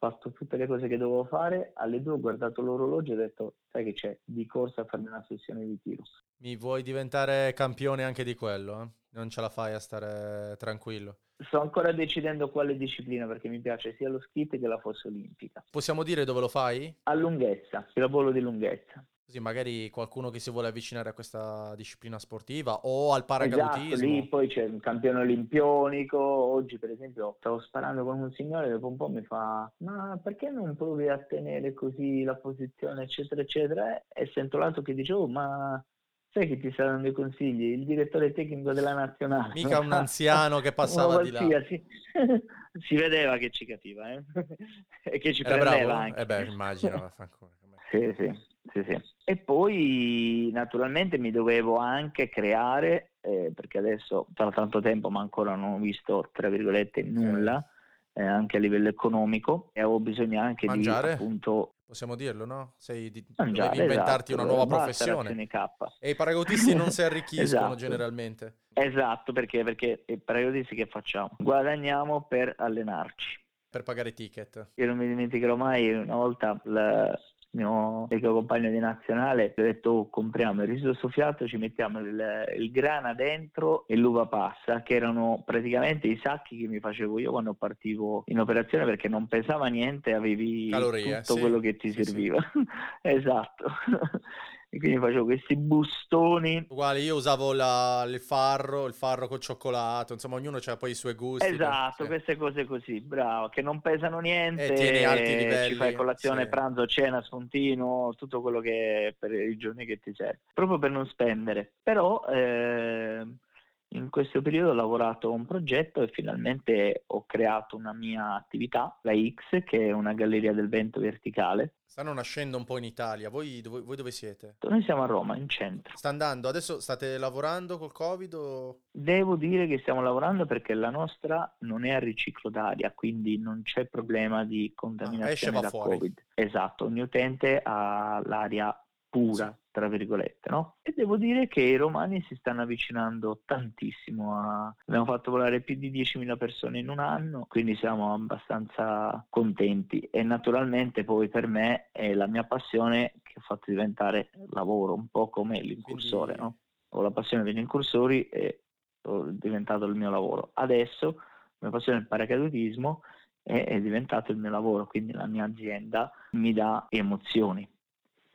fatto tutte le cose che dovevo fare, alle 2 ho guardato l'orologio e ho detto, sai che c'è, di corsa a farmi una sessione di tiro.
Mi vuoi diventare campione anche di quello? Eh? Non ce la fai a stare tranquillo?
Sto ancora decidendo quale disciplina perché mi piace sia lo skit che la fossa olimpica.
Possiamo dire dove lo fai?
A lunghezza, il lavoro di lunghezza.
Così magari qualcuno che si vuole avvicinare a questa disciplina sportiva o al paracadutismo.
Esatto, lì poi c'è un campione olimpionico. Oggi, per esempio, stavo sparando con un signore e dopo un po' mi fa: Ma perché non provi a tenere così la posizione, eccetera, eccetera? E sento l'altro che dice: Oh, ma sai che ti sta dando i consigli? Il direttore tecnico della nazionale.
Mica un anziano che passava di là.
si vedeva che ci capiva eh? e che ci Era prendeva bravo? anche.
Eh beh, immagino.
sì, sì, sì, sì. E poi naturalmente mi dovevo anche creare, eh, perché adesso tra tanto tempo ma ancora non ho visto, tra virgolette, nulla, eh, anche a livello economico, e avevo bisogno anche
Mangiare?
di appunto
possiamo dirlo, no? Sei di,
Mangiare,
devi inventarti
esatto,
una nuova professione. E i paragotisti non si arricchiscono esatto. generalmente.
Esatto, perché? Perché i paragotisti che facciamo? Guadagniamo per allenarci.
Per pagare i ticket.
Io non mi dimenticherò mai una volta la, mio vecchio compagno di nazionale, ho detto oh, compriamo il riso soffiato, ci mettiamo il, il, grana dentro e l'uva passa, che erano praticamente i sacchi che mi facevo io quando partivo in operazione perché non pesava niente, avevi Calorie, tutto sì. quello che ti sì, serviva. Sì. esatto e quindi facevo questi bustoni.
Uguale, io usavo la, il farro, il farro col cioccolato, insomma ognuno ha poi i suoi gusti.
Esatto, sì. queste cose così, bravo, che non pesano niente,
e tieni alti livelli.
ci fai colazione, sì. pranzo, cena, spuntino, tutto quello che per i giorni che ti serve, proprio per non spendere. Però eh, in questo periodo ho lavorato a un progetto e finalmente ho creato una mia attività, la X, che è una galleria del vento verticale.
Stanno nascendo un po' in Italia, voi dove, voi dove siete?
Noi siamo a Roma, in centro.
Sta andando, adesso state lavorando col Covid? O...
Devo dire che stiamo lavorando perché la nostra non è a riciclo d'aria, quindi non c'è problema di contaminazione ah, da fuori. Covid. Esatto, ogni utente ha l'aria pura, tra virgolette, no? E devo dire che i romani si stanno avvicinando tantissimo a... Abbiamo fatto volare più di 10.000 persone in un anno, quindi siamo abbastanza contenti e naturalmente poi per me è la mia passione che ha fatto diventare lavoro, un po' come l'incursore, no? Ho la passione per gli incursori e è diventato il mio lavoro. Adesso la mia passione è il paracadutismo è diventato il mio lavoro, quindi la mia azienda mi dà emozioni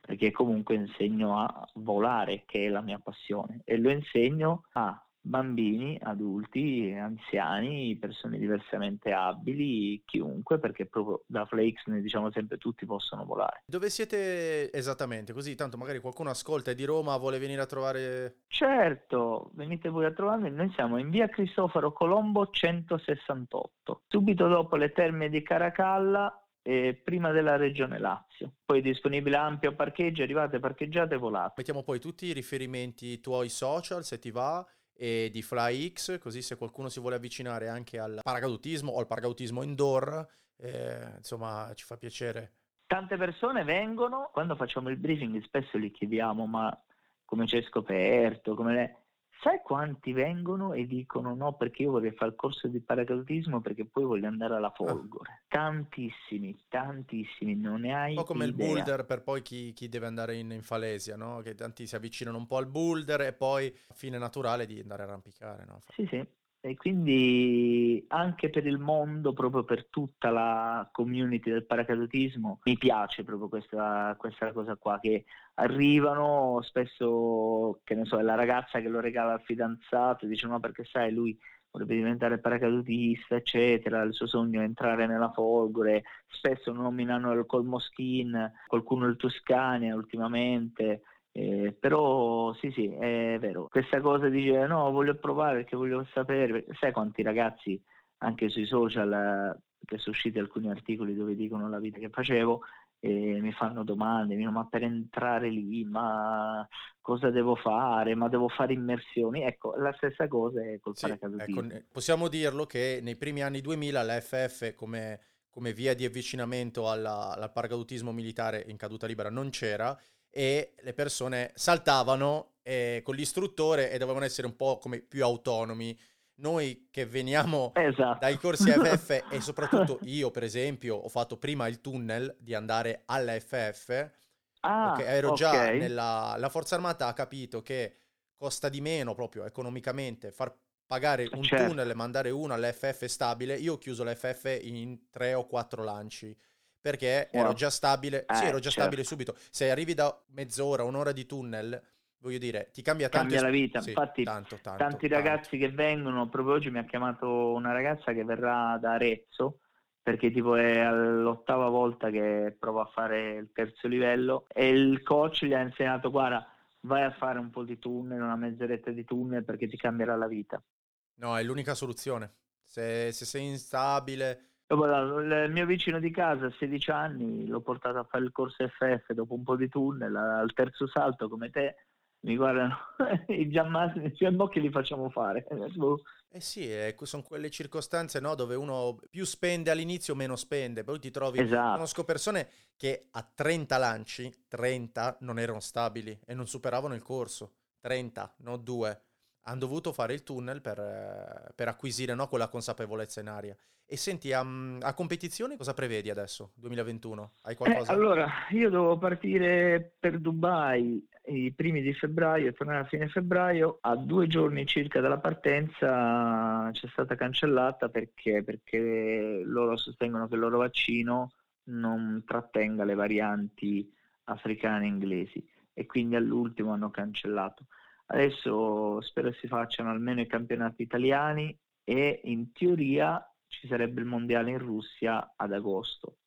perché comunque insegno a volare, che è la mia passione, e lo insegno a bambini, adulti, anziani, persone diversamente abili, chiunque, perché proprio da Flakes ne diciamo sempre tutti possono volare.
Dove siete esattamente? Così tanto magari qualcuno ascolta e di Roma vuole venire a trovare...
Certo, venite voi a trovarmi, noi siamo in via Cristoforo Colombo 168, subito dopo le terme di Caracalla eh, prima della regione Lazio. Poi è disponibile ampio parcheggio, arrivate, parcheggiate, volate.
Mettiamo poi tutti i riferimenti tuoi social, se ti va, e di FlyX, così se qualcuno si vuole avvicinare anche al paracadutismo o al paracadutismo indoor, eh, insomma ci fa piacere.
Tante persone vengono, quando facciamo il briefing spesso gli chiediamo ma come ci hai scoperto, come. Sai quanti vengono e dicono no perché io vorrei fare il corso di paracadutismo perché poi voglio andare alla Folgore? Ah. Tantissimi, tantissimi, non ne hai
Un po' come
idea.
il boulder per poi chi, chi deve andare in, in, Falesia, no? Che tanti si avvicinano un po' al boulder e poi fine naturale di andare a arrampicare, no?
Sì, sì. E quindi anche per il mondo, proprio per tutta la community del paracadutismo, mi piace proprio questa, questa cosa qua, che arrivano spesso, che ne so, è la ragazza che lo regala al fidanzato, dice no perché sai lui vorrebbe diventare paracadutista, eccetera, il suo sogno è entrare nella Folgore, spesso nominano il Colmoschin, qualcuno il Toscania ultimamente, eh, però sì, sì, è vero. Questa cosa di dire no, voglio provare perché voglio sapere. Sai quanti ragazzi anche sui social, che sono usciti alcuni articoli dove dicono la vita che facevo, e mi fanno domande, mi dicono, ma per entrare lì, ma cosa devo fare, ma devo fare immersioni. Ecco, la stessa cosa è col sì, paracadutismo.
Ecco, possiamo dirlo che nei primi anni 2000 la FF come, come via di avvicinamento alla, al paracadutismo militare in caduta libera non c'era e le persone saltavano eh, con l'istruttore e dovevano essere un po' come più autonomi. Noi che veniamo esatto. dai corsi FF e soprattutto io per esempio ho fatto prima il tunnel di andare all'FF, ah, okay, ero okay. già nella la Forza Armata ha capito che costa di meno proprio economicamente far pagare un certo. tunnel e mandare uno all'FF stabile, io ho chiuso l'FF in tre o quattro lanci perché ero già stabile, eh, sì, ero già certo. stabile subito. Se arrivi da mezz'ora, un'ora di tunnel, voglio dire, ti cambia tanto.
Cambia la vita, sì, infatti tanto, tanto, tanti ragazzi che vengono, proprio oggi mi ha chiamato una ragazza che verrà da Arezzo, perché tipo è l'ottava volta che prova a fare il terzo livello e il coach gli ha insegnato, guarda, vai a fare un po' di tunnel, una mezz'oretta di tunnel perché ti cambierà la vita.
No, è l'unica soluzione. Se, se sei instabile
il mio vicino di casa a 16 anni l'ho portato a fare il corso FF dopo un po' di tunnel al terzo salto come te mi guardano i giammasi dice ma che li facciamo fare.
Eh sì eh, sono quelle circostanze no, dove uno più spende all'inizio meno spende. Poi ti trovi esatto. conosco persone che a 30 lanci 30 non erano stabili e non superavano il corso. 30 non due hanno dovuto fare il tunnel per, eh, per acquisire no, quella consapevolezza in aria. E senti, a, a competizione cosa prevedi adesso, 2021? Hai qualcosa?
Eh, allora, io devo partire per Dubai i primi di febbraio e tornare a fine febbraio. A due giorni circa dalla partenza c'è stata cancellata perché, perché loro sostengono che il loro vaccino non trattenga le varianti africane e inglesi e quindi all'ultimo hanno cancellato. Adesso spero si facciano almeno i campionati italiani e in teoria ci sarebbe il mondiale in Russia ad agosto.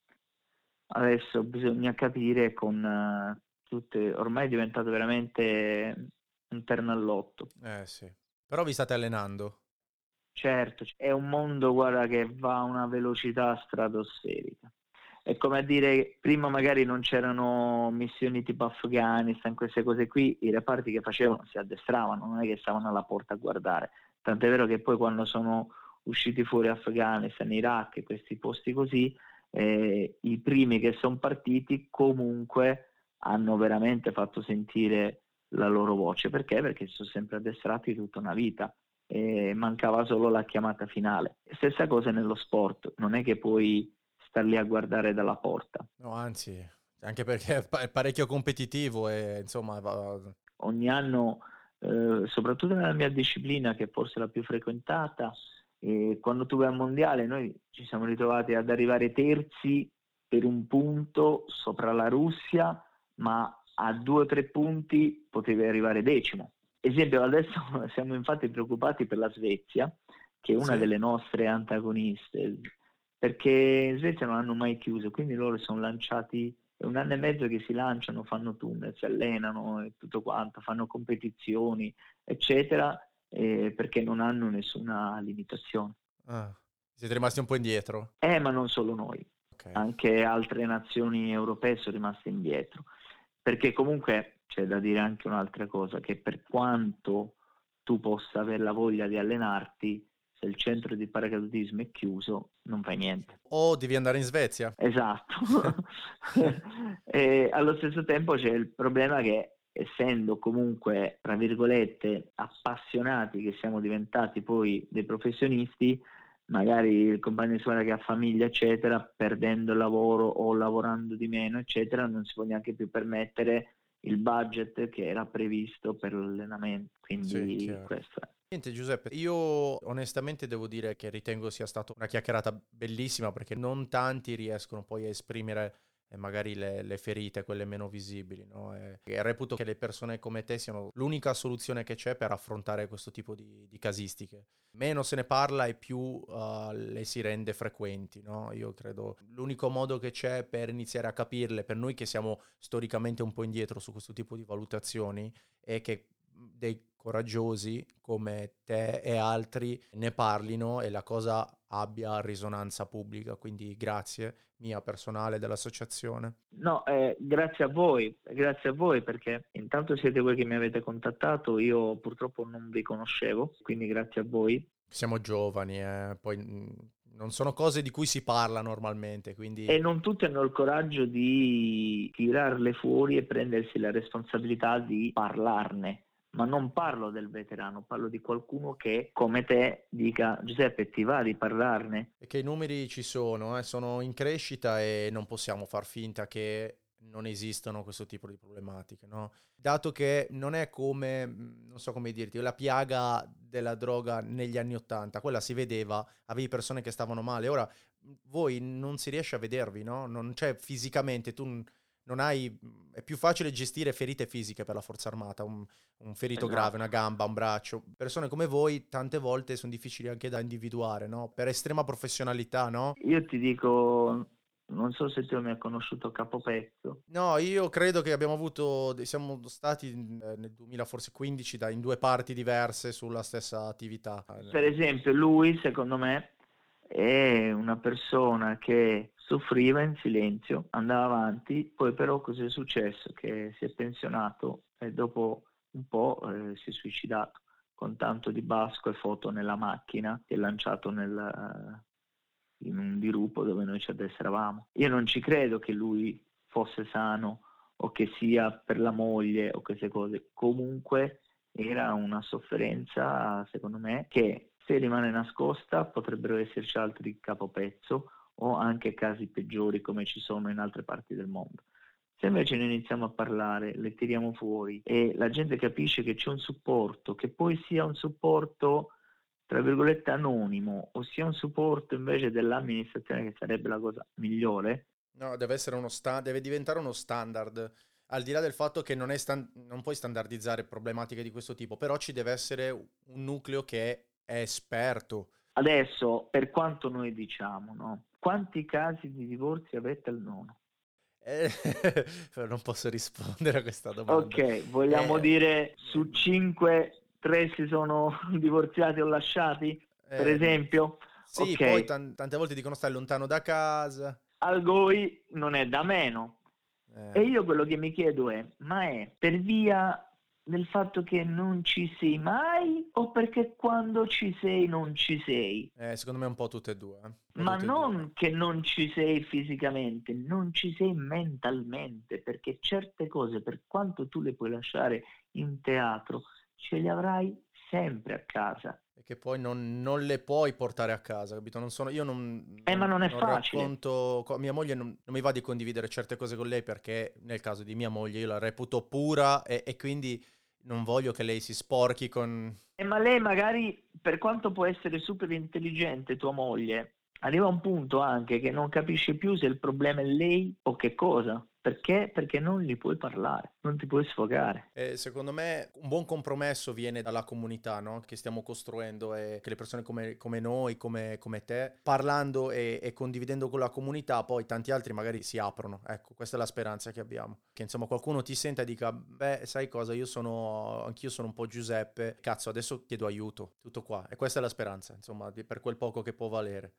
Adesso bisogna capire con uh, tutte, ormai è diventato veramente un terno all'otto.
Eh sì, però vi state allenando?
Certo, è un mondo guarda, che va a una velocità stratosferica è come a dire prima magari non c'erano missioni tipo Afghanistan, queste cose qui, i reparti che facevano si addestravano, non è che stavano alla porta a guardare. Tant'è vero che poi quando sono usciti fuori Afghanistan, Iraq e questi posti così, eh, i primi che sono partiti comunque hanno veramente fatto sentire la loro voce. Perché? Perché sono sempre addestrati tutta una vita e mancava solo la chiamata finale. Stessa cosa nello sport, non è che poi star lì a guardare dalla porta.
No, anzi, anche perché è parecchio competitivo e insomma... Va...
Ogni anno, eh, soprattutto nella mia disciplina, che è forse la più frequentata, E quando tu vai al mondiale noi ci siamo ritrovati ad arrivare terzi per un punto sopra la Russia, ma a due o tre punti potevi arrivare decimo. Esempio, adesso siamo infatti preoccupati per la Svezia, che è una sì. delle nostre antagoniste, perché in Svezia non hanno mai chiuso, quindi loro sono lanciati, è un anno e mezzo che si lanciano, fanno tunnel, si allenano e tutto quanto, fanno competizioni, eccetera, eh, perché non hanno nessuna limitazione.
Ah, siete rimasti un po' indietro?
Eh, ma non solo noi, okay. anche altre nazioni europee sono rimaste indietro, perché comunque c'è da dire anche un'altra cosa, che per quanto tu possa avere la voglia di allenarti, se il centro di paracadutismo è chiuso, non fai niente.
O devi andare in Svezia.
Esatto. e allo stesso tempo c'è il problema che essendo comunque, tra virgolette, appassionati che siamo diventati poi dei professionisti, magari il compagno di squadra che ha famiglia, eccetera, perdendo il lavoro o lavorando di meno, eccetera, non si può neanche più permettere il budget che era previsto per l'allenamento. Quindi sì, questo è.
Niente Giuseppe, io onestamente devo dire che ritengo sia stata una chiacchierata bellissima perché non tanti riescono poi a esprimere eh, magari le, le, ferite, quelle meno visibili. No? E, e, reputo che le persone come te siano l'unica soluzione che c'è per affrontare questo tipo di, di casistiche. Meno se ne parla e più uh, le si rende frequenti. No? Io credo l'unico modo che c'è per iniziare a capirle, per noi che siamo storicamente un po' indietro su questo tipo di valutazioni, è che dei coraggiosi come te e altri ne parlino e la cosa abbia risonanza pubblica. Quindi grazie mia personale dell'associazione.
No, eh, grazie a voi, grazie a voi perché intanto siete voi che mi avete contattato, io purtroppo non vi conoscevo, quindi grazie a voi.
Siamo giovani, eh, poi mm, non sono cose di cui si parla normalmente. Quindi...
E non tutti hanno il coraggio di tirarle fuori e prendersi la responsabilità di parlarne ma non parlo del veterano, parlo di qualcuno che come te dica Giuseppe ti va di parlarne.
E che i numeri ci sono, eh, sono in crescita e non possiamo far finta che non esistono questo tipo di problematiche, no? Dato che non è come, non so come dirti, la piaga della droga negli anni Ottanta, quella si vedeva, avevi persone che stavano male, ora voi non si riesce a vedervi, no? Non c'è fisicamente, tu non hai, è più facile gestire ferite fisiche per la forza armata, un, un ferito esatto. grave, una gamba, un braccio. Persone come voi tante volte sono difficili anche da individuare, no? Per estrema professionalità, no?
Io ti dico, non so se tu mi hai conosciuto Capopezzo.
No, io credo che abbiamo avuto, siamo stati nel 2015 da, in due parti diverse sulla stessa attività.
Per esempio, lui, secondo me, è una persona che soffriva in silenzio, andava avanti, poi però cosa è successo? Che si è pensionato e dopo un po' eh, si è suicidato con tanto di basco e foto nella macchina si è lanciato nel, uh, in un dirupo dove noi ci addestravamo. Io non ci credo che lui fosse sano o che sia per la moglie o queste cose. Comunque era una sofferenza, secondo me, che se rimane nascosta potrebbero esserci altri capopezzo o anche casi peggiori come ci sono in altre parti del mondo. Se invece noi iniziamo a parlare, le tiriamo fuori e la gente capisce che c'è un supporto, che poi sia un supporto tra virgolette anonimo o sia un supporto invece dell'amministrazione che sarebbe la cosa migliore.
No, deve, sta- deve diventare uno standard al di là del fatto che non, stand- non, puoi standardizzare problematiche di questo tipo, però ci deve essere un nucleo che è esperto.
Adesso, per quanto noi diciamo, no? quanti casi di divorzio avete al nono?
Eh, non posso rispondere a questa domanda.
Ok, vogliamo eh, dire su 5, 3 si sono divorziati o lasciati, eh, per esempio?
Sì, okay. poi t- tante volte dicono stai lontano da casa.
Al GOI non è da meno. Eh. E io quello che mi chiedo è, ma è per via del fatto che non ci sei mai o perché quando ci sei non ci sei?
Eh, secondo me un po' tutte e due.
Eh. Ma non due. che non ci sei fisicamente, non ci sei mentalmente, perché certe cose, per quanto tu le puoi lasciare in teatro, ce le avrai sempre a casa.
E che poi non, non le puoi portare a casa, capito? Non sono, io non,
eh, ma non è non facile.
Racconto, mia moglie non, non, mi va di condividere certe cose con lei perché nel caso di mia moglie io la reputo pura e, e quindi non voglio che lei si sporchi con...
Eh, ma lei magari per quanto può essere super intelligente tua moglie, arriva un punto anche che non capisce più se il problema è lei o che cosa. Perché? Perché non gli puoi parlare, non ti puoi sfogare.
Eh, secondo me un buon compromesso viene dalla comunità no? che stiamo costruendo e che le persone come, come noi, come, come, te, parlando e, e, condividendo con la comunità, poi tanti altri magari si aprono. Ecco, questa è la speranza che abbiamo. Che insomma qualcuno ti senta e dica, beh, sai cosa, io sono, anch'io sono un po' Giuseppe, cazzo, adesso chiedo aiuto, tutto qua. E questa è la speranza, insomma, per quel poco che può valere.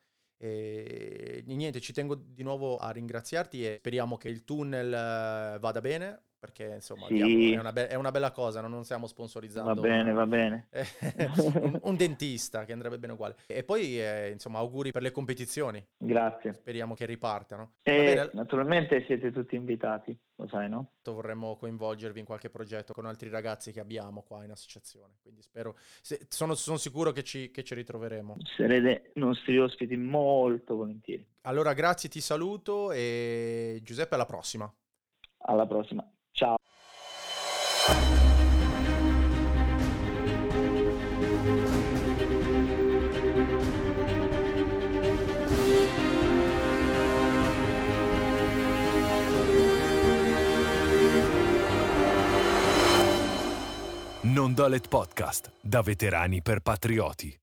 E niente, ci tengo di nuovo a ringraziarti e speriamo che il tunnel eh, vada bene perché insomma sì. è, una be- è, una bella cosa, no? non stiamo sponsorizzando.
Va bene, va bene.
un, un, dentista che andrebbe bene uguale. E poi eh, insomma auguri per le competizioni.
Grazie.
Speriamo che ripartano.
E naturalmente siete tutti invitati, lo sai no?
Vorremmo coinvolgervi in qualche progetto con altri ragazzi che abbiamo qua in associazione, quindi spero, se, sono, sono, sicuro che ci, che ci ritroveremo.
Sarete nostri ospiti molto volentieri.
Allora grazie, ti saluto e Giuseppe alla prossima.
Alla prossima.
Dolet Podcast, da veterani per patrioti.